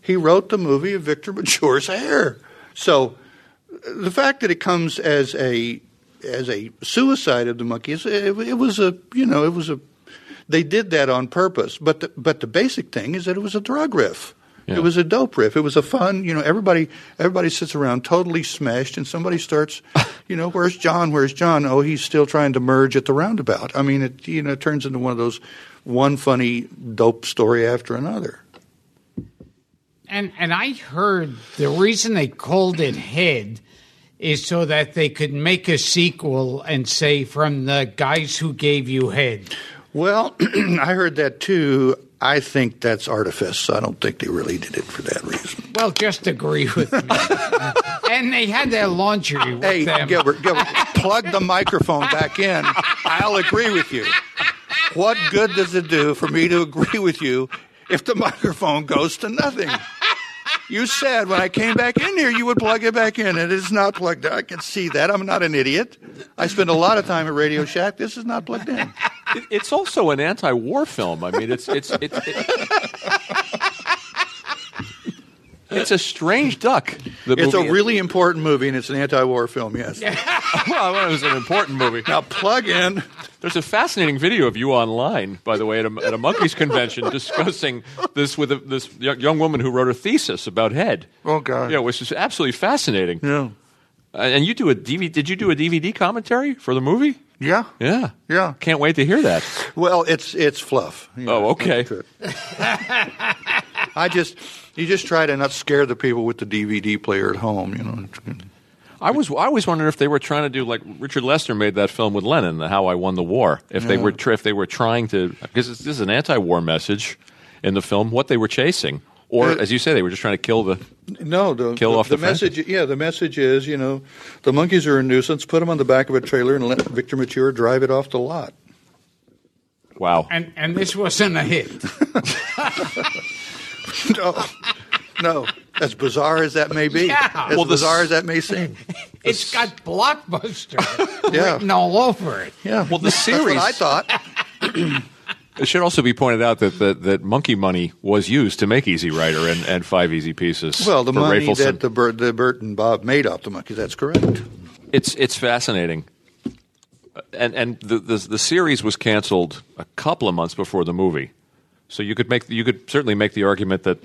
He wrote the movie of Victor Mature's hair. So the fact that it comes as a as a suicide of the monkey, it, it was a you know it was a they did that on purpose. But the, but the basic thing is that it was a drug riff. Yeah. It was a dope riff. It was a fun, you know. Everybody, everybody sits around totally smashed, and somebody starts, you know, where's John? Where's John? Oh, he's still trying to merge at the roundabout. I mean, it you know it turns into one of those one funny dope story after another. And and I heard the reason they called it Head is so that they could make a sequel and say from the guys who gave you Head. Well, I heard that too. I think that's artifice. I don't think they really did it for that reason. Well, just agree with me. and they had their laundry with Hey, them. Gilbert, Gilbert, plug the microphone back in. I'll agree with you. What good does it do for me to agree with you if the microphone goes to nothing? You said when I came back in here you would plug it back in, and it is not plugged in. I can see that. I'm not an idiot. I spend a lot of time at Radio Shack. This is not plugged in. It's also an anti-war film. I mean, it's it's it's it- it's a strange duck. the It's a really important movie, and it's an anti-war film. Yes. well, it was an important movie. Now plug in. There's a fascinating video of you online, by the way, at a, at a Monkees convention discussing this with a, this young young woman who wrote a thesis about head. Oh, God. Yeah, which is absolutely fascinating. Yeah. Uh, and you do a DVD? Did you do a DVD commentary for the movie? Yeah. Yeah, Yeah. Can't wait to hear that. Well, it's it's fluff. you know, Oh, okay. I just you just try to not scare the people with the DVD player at home. You know. I was I always wondered if they were trying to do like Richard Lester made that film with Lennon, the How I Won the War. If they were if they were trying to because this is an anti-war message in the film, what they were chasing, or Uh, as you say, they were just trying to kill the. No, the, Kill the, off the the message. Yeah, the message is you know the Monkees are a nuisance. Put them on the back of a trailer and let Victor Mature drive it off the lot. Wow. and and this wasn't a hit. No, no. As bizarre as that may be, Yeah. as Well, the bizarre as that may seem. It's got blockbuster Yeah. written all over it. Yeah. Well, the That's what series- I thought. It should also be pointed out that, that, that Monkee money was used to make Easy Rider and, and Five Easy Pieces. Well, the for money Rafelson. that the Bert, the Bert and Bob made off the Monkees. That's correct. it's it's fascinating, and and the, the the series was canceled a couple of months before the movie, so you could make you could certainly make the argument that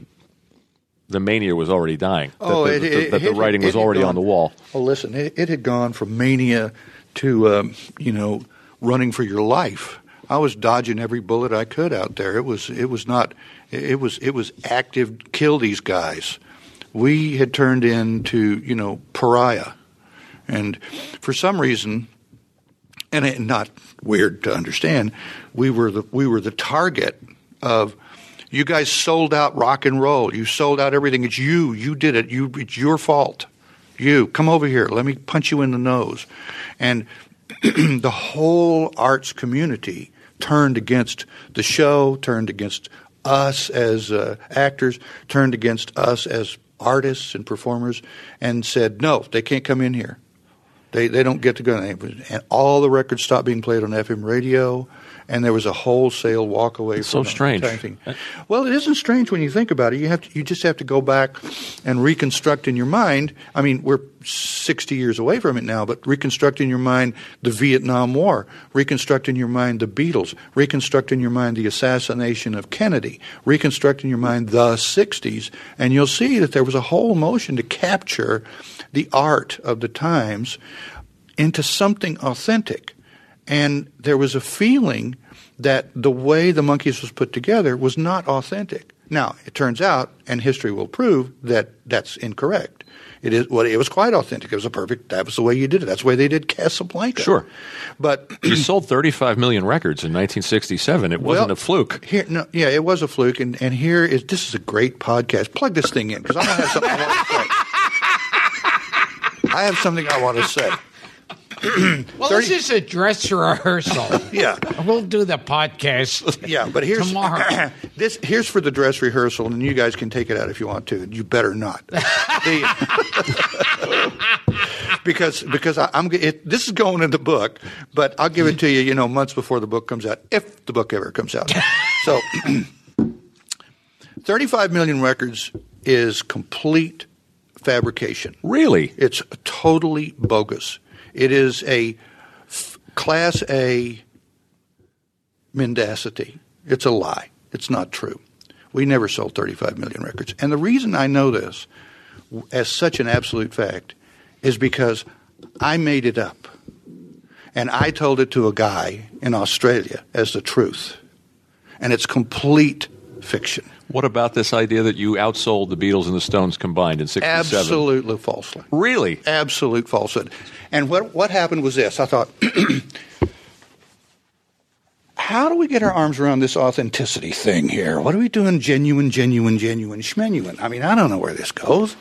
the mania was already dying. That, Oh, the, it- that- it- that the writing it was already gone- on the wall. Oh, listen, it, it had gone from mania to um, you know running for your life. I was dodging every bullet I could out there. It was it was not it was it was active. Kill these guys. We had turned into you know pariah, and for some reason, and it, not weird to understand, we were the we were the target of. You guys sold out rock and roll. You sold out everything. It's you. You did it. You. It's your fault. You come over here. Let me punch you in the nose. And the whole arts community turned against the show, turned against us as uh, actors, turned against us as artists and performers, and said, "No, they can't come in here. They they don't get to go." And all the records stopped being played on FM radio, and there was a wholesale walk away. so from the strange. entire. Well, it isn't strange when you think about it. You have to, you just have to go back and reconstruct in your mind. I mean, we're 60 years away from it now, but reconstruct in your mind the Vietnam War, reconstruct in your mind the Beatles, reconstruct in your mind the assassination of Kennedy, reconstruct in your mind the 60s, and you'll see that there was a whole motion to capture the art of the times into something authentic. And there was a feeling that the way the Monkees was put together was not authentic. Now, it turns out, and history will prove, that that's incorrect. It is well, it was quite authentic. It was a perfect. That was the way you did it. That's the way they did Casablanca. Sure. but You sold 35 million records in 1967. It wasn't Well, a fluke. Here, no, yeah, it was a fluke, and, and here is this is a great podcast. Plug this thing in because I have something I want to say. I have something I want to say. Well, 30 this is a dress rehearsal. Yeah. We'll do the podcast. Yeah, but here's Tomorrow. this here's for the dress rehearsal, and you guys can take it out if you want to. You better not, The- because because I, I'm it, this is going in the book, but I'll give it to you, you know, months before the book comes out, if the book ever comes out. So, 35 million records is complete fabrication. Really? It's totally bogus. It is a f- class A mendacity. It's a lie. It's not true. We never sold 35 million records. And the reason I know this as such an absolute fact is because I made it up. And I told it to a guy in Australia as the truth. and it's complete fiction. What about this idea that you outsold the Beatles and the Stones combined in '67? Absolutely falsely. Really? Absolute falsehood. And what what happened was this. I thought, how do we get our arms around this authenticity thing here? What are we doing? Genuine, genuine, genuine, schmenuine. I mean, I don't know where this goes.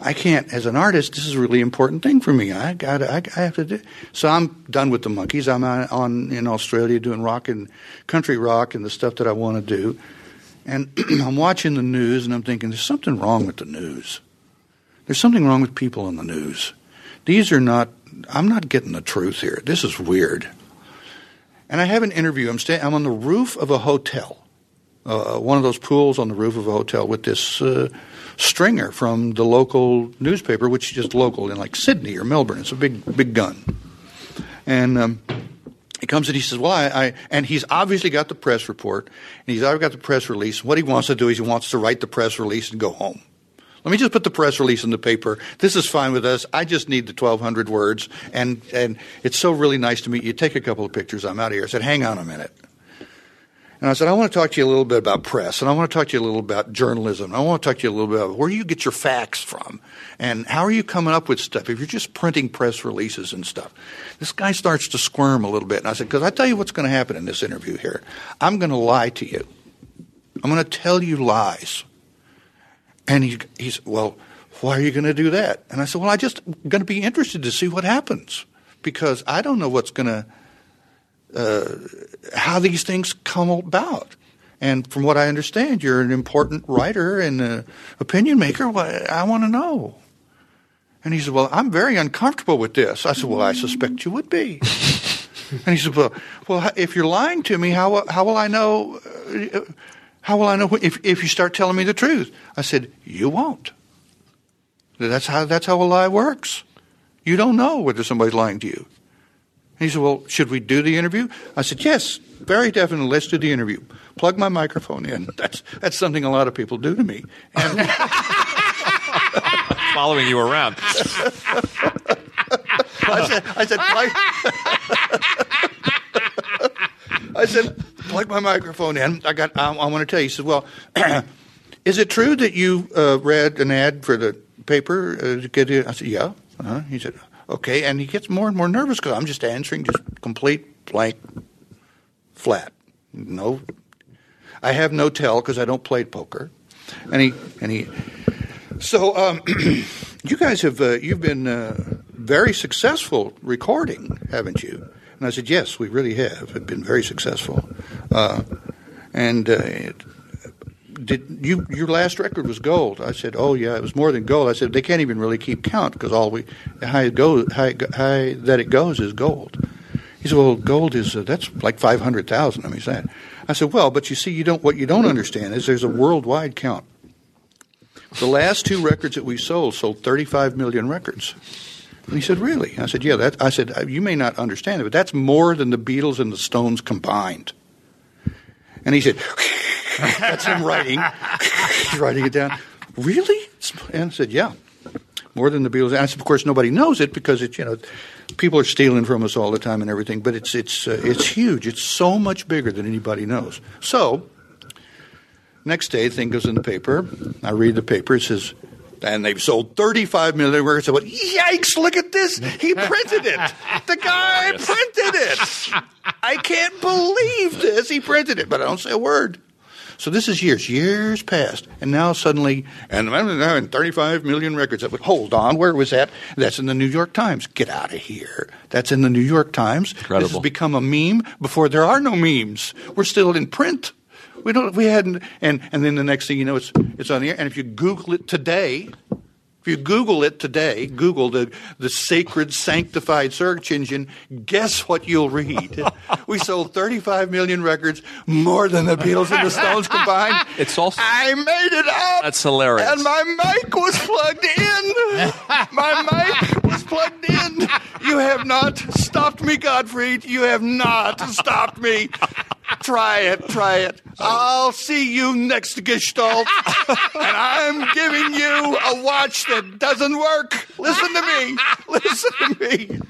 I can't, as an artist, this is a really important thing for me. I got, I, I have to do. So I'm done with the Monkees. I'm on, on in Australia doing rock and country rock and the stuff that I want to do. And I'm watching the news and I'm thinking, there's something wrong with the news. There's something wrong with people in the news. These are not. I'm not getting the truth here. This is weird. And I have an interview. I'm staying. I'm on the roof of a hotel, uh, one of those pools on the roof of a hotel with this uh, stringer from the local newspaper, which is just local in like Sydney or Melbourne. It's a big, big gun. And um, he comes and he says, "Well, I, I," and he's obviously got the press report, and he's already got the press release. What he wants to do is he wants to write the press release and go home. Let me just put the press release in the paper. This is fine with us. I just need the 1,200 words, and and it's so really nice to meet you. Take a couple of pictures. I'm out of here. I said, "Hang on a minute." And I said, I want to talk to you a little bit about press, and I want to talk to you a little about journalism. I want to talk to you a little bit about where you get your facts from, and how are you coming up with stuff if you're just printing press releases and stuff. This guy starts to squirm a little bit, and I said, because I tell you what's going to happen in this interview here. I'm going to lie to you. I'm going to tell you lies. And he, he said, well, why are you going to do that? And I said, well, I'm just going to be interested to see what happens because I don't know what's going to uh, how these things come about. And from what I understand, you're an important writer and uh, opinion maker. Well, I want to know. And he said, Well, I'm very uncomfortable with this. I said, Well, I suspect you would be. and he said, Well, well, if you're lying to me, how, how will I know? Uh, how will I know if, if you start telling me the truth? I said, You won't. That's how, that's how a lie works. You don't know whether somebody's lying to you. He said, Well, should we do the interview? I said, Yes, very definitely. Let's do the interview. Plug my microphone in. That's, that's something a lot of people do to me. And Following you around. I said, I said, plug, I said, plug my microphone in. I got. I, I want to tell you. He said, Well, is it true that you uh, read an ad for the paper? Uh, to get it? I said, Yeah. Uh-huh. He said, Okay. And he gets more and more nervous because I'm just answering just complete blank, flat. No, I have no tell because I don't play poker. And he and he. So um, you guys have uh, you've been uh, very successful recording, haven't you? And I said, yes, we really have. Have been very successful. Uh, and uh, it- did you your last record was gold? I said, oh yeah, it was more than gold. I said they can't even really keep count because all we high it goes high, high that it goes is gold. He said, well, gold is uh, that's like five hundred thousand. I mean, that. I said, well, but you see, you don't what you don't understand is there's a worldwide count. The last two records that we sold sold 35 million records. And he said, "Really?" I said, "Yeah." That I said, "You may not understand it, but that's more than the Beatles and the Stones combined." And he said, "That's him writing." He's writing it down. Really? And I said, "Yeah, more than the Beatles." And I said, "Of course, nobody knows it because it's you know, people are stealing from us all the time and everything. But it's it's uh, it's huge. It's so much bigger than anybody knows." So Next day, thing goes in the paper. I read the paper. It says, and they've sold 35 million records. I went, yikes, look at this. He printed it. The guy printed it. I can't believe this. He printed it, but I don't say a word. So this is years, years past, and now suddenly, and in 35 million records. I went, hold on, where was that? That's in the New York Times. Get out of here. That's in the New York Times. This has become a meme before there are no memes. We're still in print. We don't. We hadn't. And and then the next thing you know, it's it's on the air. And if you Google it today, if you Google it today, Google the the sacred sanctified search engine. Guess what you'll read? we sold 35 million records, more than the Beatles and the Stones combined. It's also- I made it up. That's hilarious. And my mic was plugged in. My mic was plugged in. You have not stopped me, Godfrey. You have not stopped me. Try it, try it. I'll see you next Gestalt. and I'm giving you a watch that doesn't work. Listen to me. Listen to me.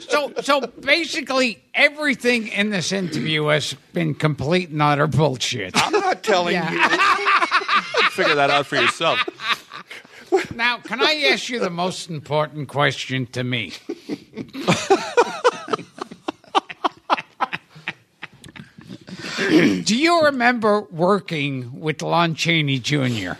So, so basically, everything in this interview has been complete and utter bullshit. I'm not telling Yeah. you. Figure that out for yourself. Now, can I ask you the most important question to me? Do you remember working with Lon Chaney Jr.?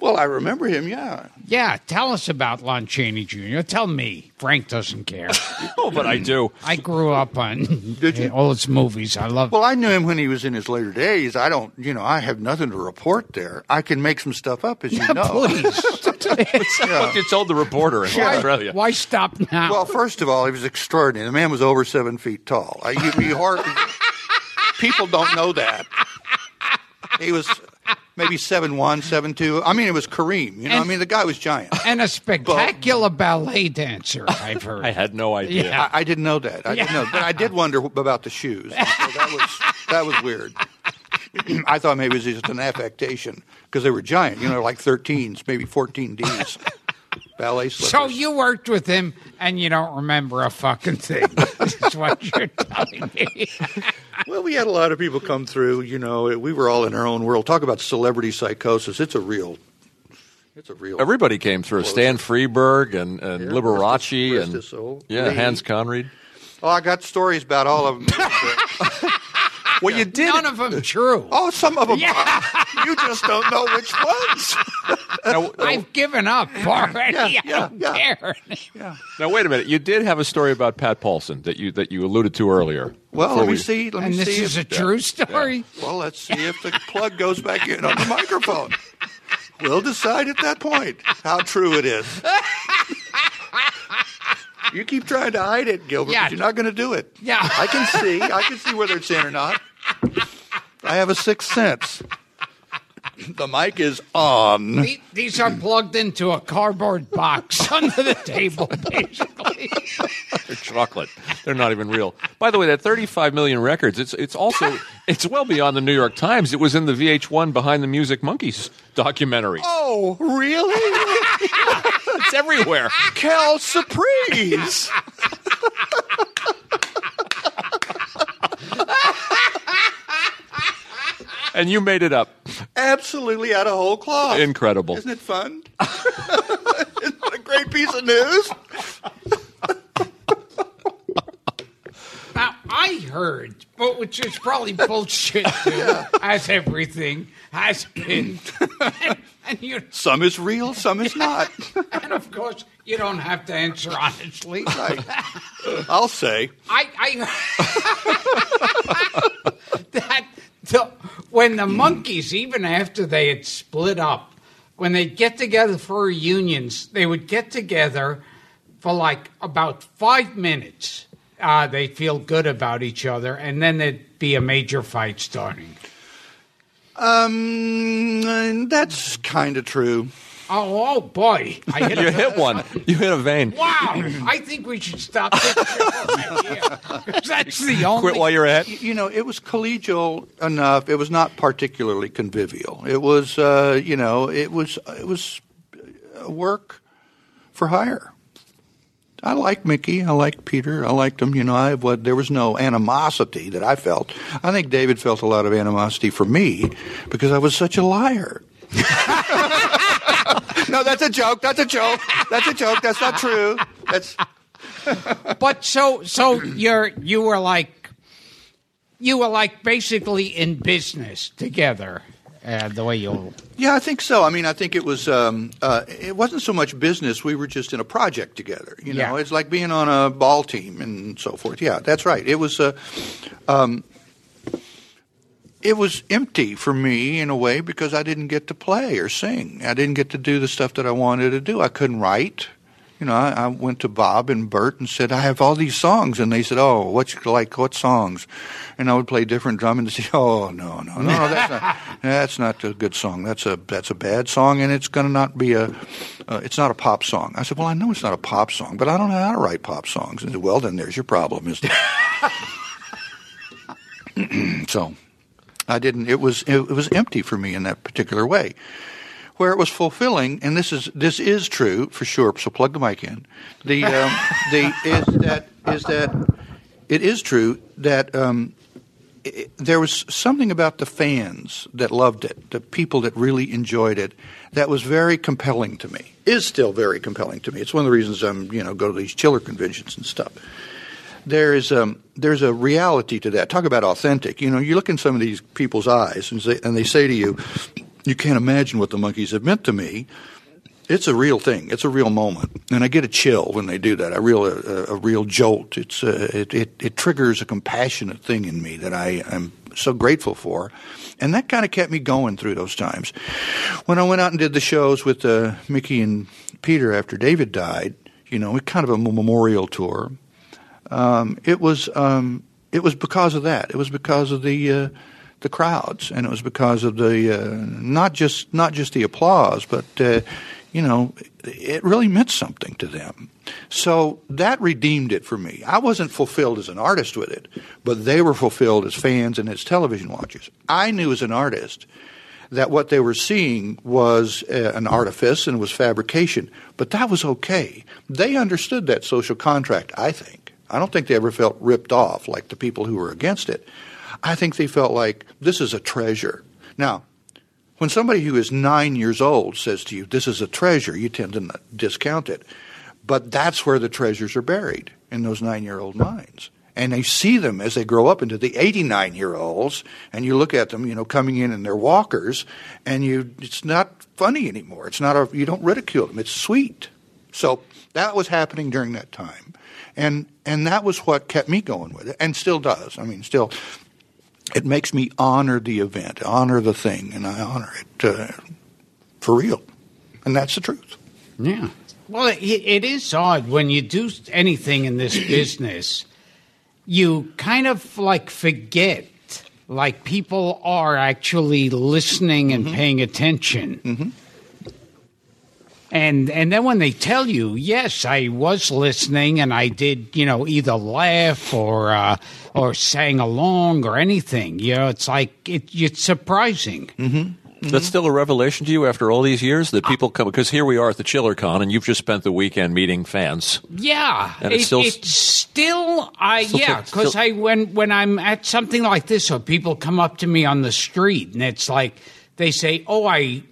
Well, I remember him. Yeah. Yeah, tell us about Lon Chaney Jr. Tell me. Frank doesn't care. Oh, but I do. I grew up on Did you? all his movies. I love. Well, I knew him when he was in his later days. I don't, you know, I have nothing to report there. I can make some stuff up, as you know. Please. What you told the reporter in Australia. Why stop now? Well, first of all, he was extraordinary. The man was over seven feet tall. I, you, you hard, people don't know that. He was maybe seven one, seven two. I mean, it was Kareem. You know, I mean, the guy was giant. and a spectacular ballet dancer, I've heard. I had no idea. Yeah. I, I didn't know that. I didn't know, but I did wonder about the shoes. So that was that was weird. I thought maybe it was just an affectation because they were giant. You know, like 13s, maybe 14 Ds. Ballet slippers. So you worked with him, and you don't remember a fucking thing. That's what you're telling me. Well, we had a lot of people come through. You know, we were all in our own world. Talk about celebrity psychosis. It's a real. It's a real. Everybody came through. Stan Freberg and, and Yeah, Liberace rest his- rest and his soul. yeah, Lee. Hans Conried. Oh, I got stories about all of them. well, you did. None of them true. Oh, some of them. Yeah. You just don't know which ones. Now, I've given up already. Yeah, I yeah, don't yeah. care. now wait a minute. You did have a story about Pat Paulsen that you that you alluded to earlier. Well, let me we- see. Let And me this see. is a if, true story. well, let's see if the plug goes back in on the microphone. We'll decide at that point how true it is. You keep trying to hide it, Gilbert, Yeah. but you're not going to do it. Yeah. I can see. I can see whether it's in or not. I have a sixth sense. The mic is on. The- These are plugged into a cardboard box under the table, basically. They're chocolate. They're not even real. By the way, that 35 million records, it's it's also it's well beyond the New York Times. It was in the VH1 Behind the Music Monkees documentary. Oh, really? It's everywhere. Cal Surprise. And you made it up. Absolutely out of whole cloth. Incredible. Isn't it fun? Isn't it a great piece of news? Now, I heard, but which is probably bullshit too, as everything has been. and, and you, Some is real, some is not. and of course, you don't have to answer honestly. Right. I'll say. I, I that the, when the Monkees, even after they had split up, when they'd get together for reunions, they would get together for like about five minutes. Uh, they feel good about each other, and then there'd be a major fight starting. Um, that's kind of true. Oh, oh boy! I hit You a, hit one. You hit a vein. Wow! I think we should stop this show right here. 'Cause That's the only. Quit while you're at. Y- You know, it was collegial enough. It was not particularly convivial. It was, uh, you know, it was it was uh, work for hire. I liked Mickey. I liked Peter. I liked them. You know, I what there was no animosity that I felt. I think David felt a lot of animosity for me because I was such a liar. no, that's a joke. That's a joke. That's a joke. That's not true. That's But so so you're you were like you were like basically in business together. Uh, the way you Yeah, I think so. I mean, I think it was. Um, uh, it wasn't so much business. We were just in a project together. You know, Yeah. it's like being on a ball team and so forth. Yeah, that's right. It was. Uh, um, it was empty for me in a way because I didn't get to play or sing. I didn't get to do the stuff that I wanted to do. I couldn't write. You know, I, I went to Bob and Bert and said, "I have all these songs," and they said, "Oh, what you like? What songs?" And I would play different drum and say, "Oh, no, no, no, no, that's not that's not a good song. That's a that's a bad song, and it's going to not be a uh, it's not a pop song." I said, "Well, I know it's not a pop song, but I don't know how to write pop songs." And said, "Well, then there's your problem, isn't it?" so, I didn't. It was it, it was empty for me in that particular way where it was fulfilling, and this is this is true for sure. So plug the mic in. The um, the is that is that it is true that um, i there was something about the fans that loved it, the people that really enjoyed it, that was very compelling to me. Is still very compelling to me. It's one of the reasons I'm you know go to these Chiller conventions and stuff. There is um, there's a reality to that. Talk about authentic. You know, you look in some of these people's eyes and, say, and they say to you, "You can't imagine what the Monkees have meant to me." It's a real thing. It's a real moment, and I get a chill when they do that. A real, a, a real jolt. It's uh, it, it it triggers a compassionate thing in me that I am so grateful for, and that kind of kept me going through those times. When I went out and did the shows with uh, Mickey and Peter after David died, you know, kind of a memorial tour. Um, it was um, it was because of that. It was because of the uh, the crowds, and it was because of the uh, not just not just the applause, but uh, you know, it really meant something to them. So that redeemed it for me. I wasn't fulfilled as an artist with it, but they were fulfilled as fans and as television watchers. I knew as an artist that what they were seeing was uh, an artifice and was fabrication, but that was okay. They understood that social contract, I think. I don't think they ever felt ripped off like the people who were against it. I think they felt like this is a treasure. Now, when somebody who is nine years old says to you, This is a treasure, you tend to discount it. But that's where the treasures are buried in those nine year old minds. And they see them as they grow up into the 89 year olds, and you look at them, you know, coming in in their walkers, and you, it's not funny anymore. It's not a, you don't ridicule them. It's sweet. So that was happening during that time. And, and that was what kept me going with it, and still does. I mean, still, it makes me honor the event, honor the thing, and I honor it uh, for real. And that's the truth. Yeah. Well, it, it is odd when you do anything in this business, you kind of like forget, like people are actually listening and paying attention. And and then when they tell you, yes, I was listening and I did, you know, either laugh or uh, or sang along or anything, you know, it's like it, it's surprising. That's still a revelation to you after all these years that people come because here we are at the ChillerCon and you've just spent the weekend meeting fans. Yeah, And it's it- still- it's still, I Still yeah, because I when when I'm at something like this, or people come up to me on the street, and it's like they say, "Oh, I,"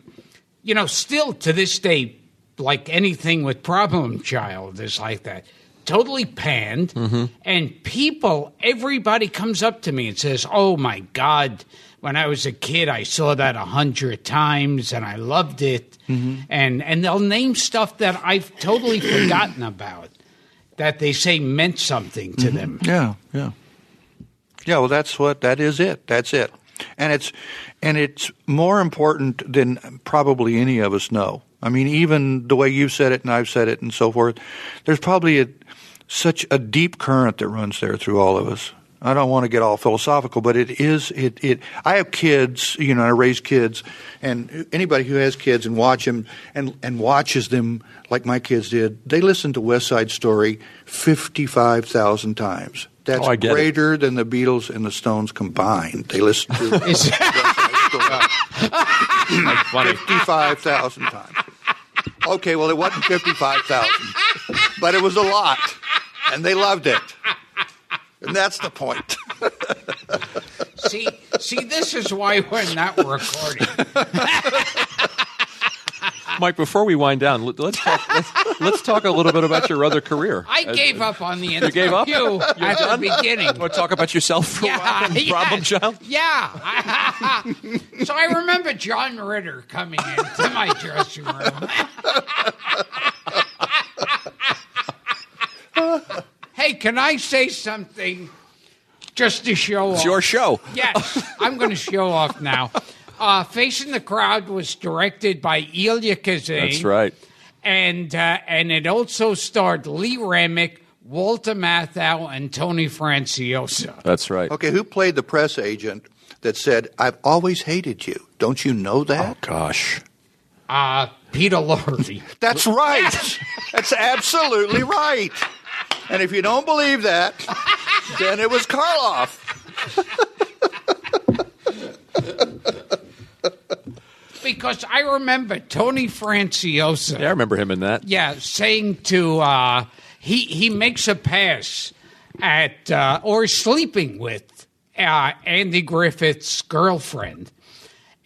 you know, still to this day, like anything with Problem Child is like that, totally panned, Mm-hmm. and people, everybody comes up to me and says, "Oh my God." When I was a kid, I saw that a hundred times and I loved it. Mm-hmm. And and they'll name stuff that I've totally forgotten about that they say meant something to them. Yeah, yeah. Yeah, well that's what that is it. That's it. And it's and it's more important than probably any of us know. I mean, even the way you've said it and I've said it and so forth, there's probably a, such a deep current that runs there through all of us. I don't want to get all philosophical, but it is it it. I have kids, you know, I raise kids, and anybody who has kids and watch them and and watches them like my kids did, they listen to West Side Story fifty five thousand times. That's Oh, get it. greater than the Beatles and the Stones combined. They listen to West Side Story Funny. fifty five thousand times. Okay, well, it wasn't fifty five thousand, but it was a lot, and they loved it. And that's the point. see, see, this is why we're not recording. Mike, before we wind down, let- let's talk, let's, let's talk a little bit about your other career. I gave up on the interview gave up? at the beginning. Want to talk about yourself for a while? Yeah, Problem child? Yeah. so I remember John Ritter coming into my dressing room. hey, can I say something just to show It's off? It's your show. Yes, I'm going to show off now. Uh, Face in the Crowd was directed by Elia Kazan. That's right. And, uh, and it also starred Lee Remick, Walter Matthau, and Tony Franciosa. That's right. Okay, who played the press agent that said, "I've always hated you"? Don't you know that? Oh, gosh. Uh, Peter Lorre. That's right. That's absolutely right. And if you don't believe that, then it was Karloff. because I remember Tony Franciosa. Yeah, I remember him in that. Yeah, saying to uh, he he makes a pass at uh, or sleeping with uh, Andy Griffith's girlfriend,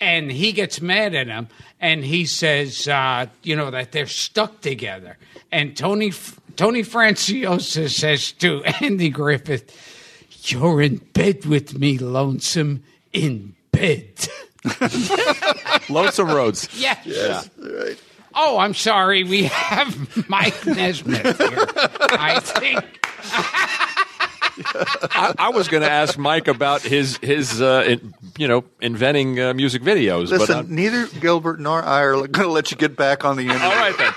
and he gets mad at him, and he says, uh, you know, that they're stuck together. And Tony Tony Franciosa says to Andy Griffith, "You're in bed with me, lonesome, in bed." Lonesome Rhodes. yes. Oh, I'm sorry. We have Mike Nesmith here. I think. I, I was going to ask Mike about his his uh, in, you know inventing uh, music videos. but Listen, I'm- neither Gilbert nor I are going to let you get back on the internet. all right then.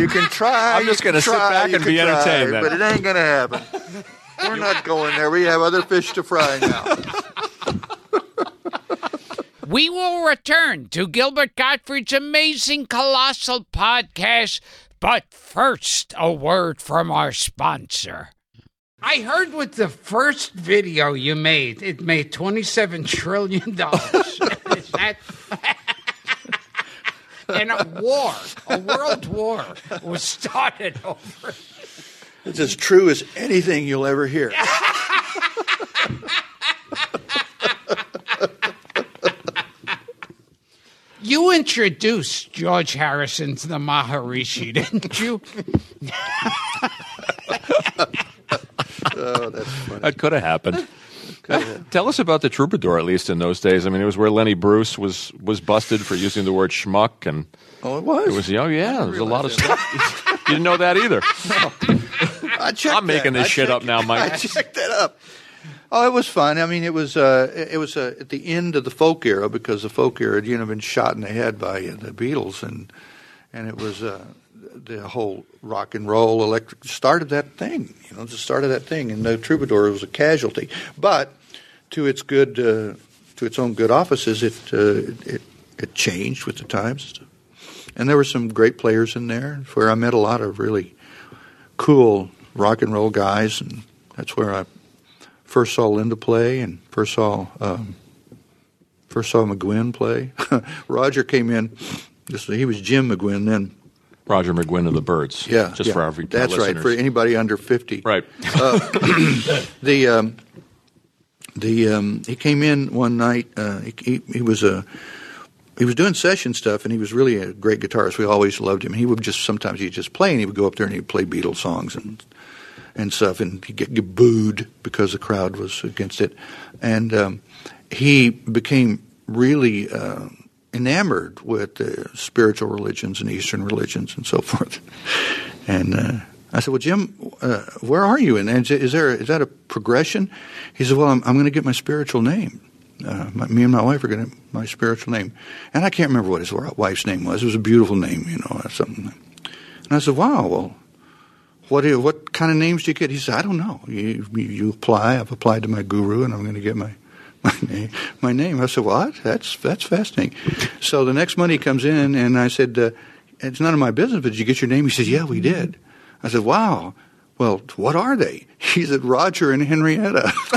You can try. I'm just gonna sit back and can be try, entertained then. But it ain't going to happen. We're not going there. We have other fish to fry now. We will return to Gilbert Gottfried's amazing colossal podcast, but first, a word from our sponsor. I heard with the first video you made, it made $27 trillion. Is that. and a war, a world war, was started over. It's as true as anything you'll ever hear. You introduced George Harrison to the Maharishi, didn't you? Oh, that's funny. That could have happened. Uh, tell us about the Troubadour, at least in those days. I mean, it was where Lenny Bruce was was busted for using the word schmuck, and Oh, it was. it was oh yeah, there was a lot of stuff. you didn't know that either. I checked I'm making that. this I shit up now, Mike. I checked that up. Oh, it was fun. I mean, it was uh, it was uh, at the end of the folk era because the folk era had you know been shot in the head by uh, the Beatles and and it was uh, the whole rock and roll electric started that thing. You know, just started that thing, and the Troubadour was a casualty. But to its good uh, to its own good offices, it uh, it it changed with the times. And there were some great players in there where I met a lot of really cool rock and roll guys, and that's where I first saw Linda play and first saw um, first saw McGuinn play. Roger came in. This, he was Jim McGuinn then. Roger McGuinn of the Byrds. Yeah, just yeah. for our, our That's right for anybody under fifty. Right. The um, the um, he came in one night. Uh, he, he he was a he was doing session stuff, and he was really a great guitarist. We always loved him. He would just sometimes he'd just play, and he would go up there and he'd play Beatles songs and and stuff, and he'd get, booed because the crowd was against it. And um, he became really uh, enamored with spiritual religions and Eastern religions and so forth. And uh, I said, "Well, Jim, uh, where are you? And is there is that a progression?" He said, "Well, I'm, I'm going to get my spiritual name. Uh, my, me and my wife are going to my spiritual name." And I can't remember what his wife's name was. It was a beautiful name, you know, something. And I said, "Wow, well." What what kind of names do you get? He said, I don't know. You, you, you apply. I've applied to my guru, and I'm going to get my my name. My name. I said, what? That's that's fascinating. So the next money comes in, and I said, uh, it's none of my business. But did you get your name? He said, yeah, we did. I said, wow. Well, what are they? He said, Roger and Henrietta.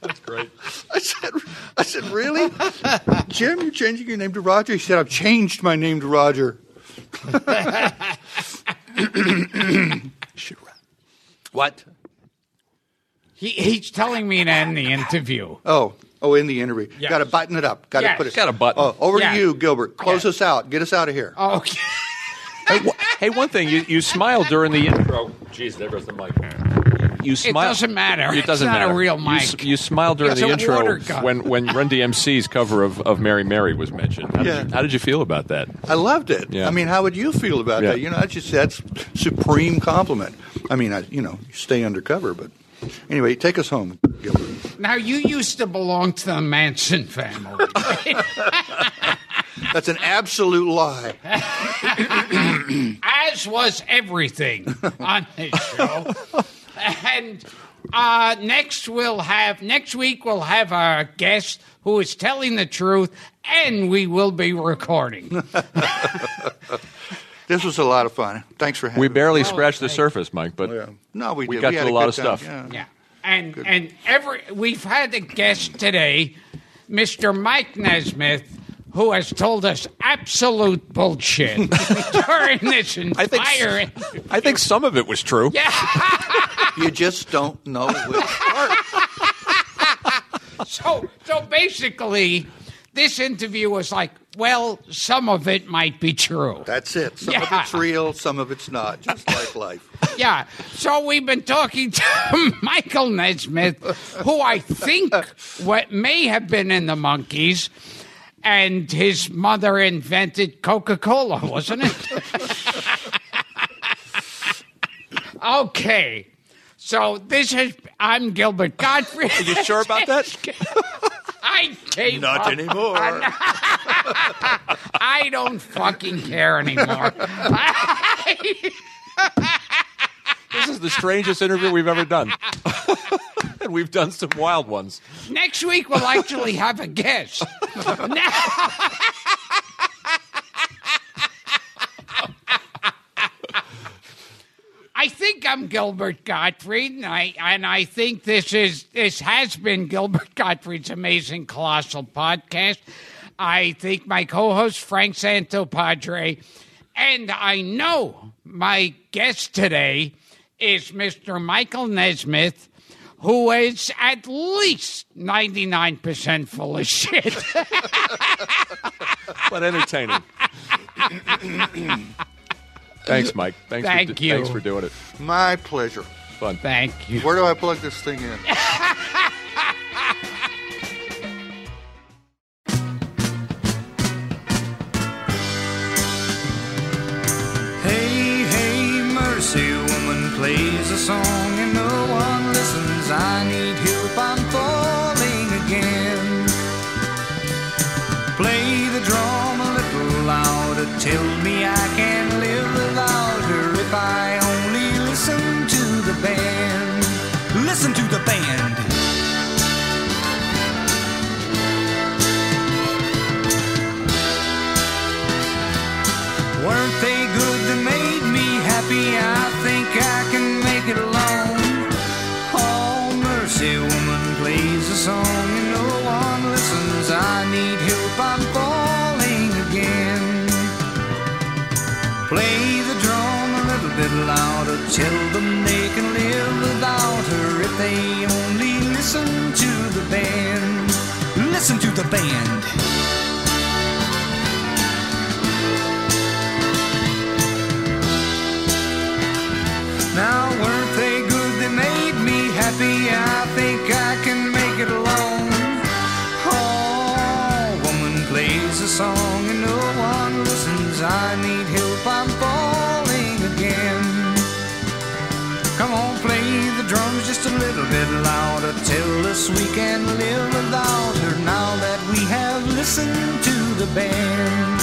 That's great. I said, I said, really, Jim? You're changing your name to Roger? He said, I've changed my name to Roger. what? He, he's telling me to end the interview. Oh, oh, in the interview. Yes. Got to button it up. Got to Yes. put it. Gotta button. Oh, over Yeah. to you, Gilbert. Close Yeah. us out. Get us out of here. Oh, okay. Hey, wh- hey, one thing you you smiled during the intro. Jeez, there goes the mic. You It smiled. doesn't matter. It doesn't it's not matter. a real You mic. You, smiled during It's the a intro water gun. when when Run DMC's cover of, of Mary Mary was mentioned. How, Yeah. did you, how did you feel about that? I loved it. Yeah. I mean, how would you feel about Yeah. that? You know, that's just that's supreme compliment. I mean, I, you know, you stay undercover, but anyway, take us home, Gilbert. Now, you used to belong to the Manson family. That's an absolute lie. as was everything on this show. And uh, next we'll have next week we'll have our guest who is telling the truth, and we will be recording. This was a lot of fun. Thanks for having We me. barely scratched the surface, Mike, but Yeah. No, we, we got had to a lot of time. stuff. Yeah. yeah, and and every we've had a guest today, Mr. Mike Nesmith, who has told us absolute bullshit during this I think entire. I think some of it was true. yeah. You just don't know which part. So, so basically, this interview was like, well, some of it might be true. That's it. Some of it's real, some of it's not, just like life. Yeah. So we've been talking to Michael Nesmith, who I think what may have been in the Monkees, and his mother invented Coca Cola, wasn't it? okay. So this is I'm Gilbert Gottfried. Are you sure about that? I gave Not up. anymore. I don't fucking care anymore. This is the strangest interview we've ever done. and we've done some wild ones. Next week we'll actually have a guest. Now- I think I'm Gilbert Gottfried, and I and I think this is this has been Gilbert Gottfried's amazing colossal podcast. I think my co-host Frank Santopadre, and I know my guest today is Mr. Michael Nesmith, who is at least ninety nine percent full of shit. But entertaining. Thanks, Mike. Thanks Thank for, you. Thanks for doing it. My pleasure. Fun. Thank you. Where do I plug this thing in? Hey, hey, mercy, woman plays a song and no one listens. I need help, I'm falling little bit louder. Tell us we can live without her now that we have listened to the band.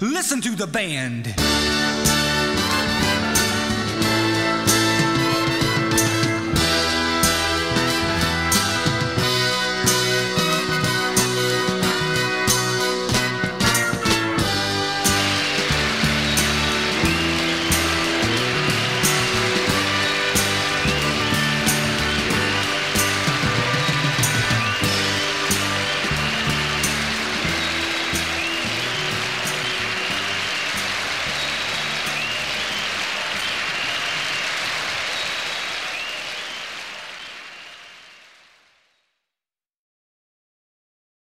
Listen to the band.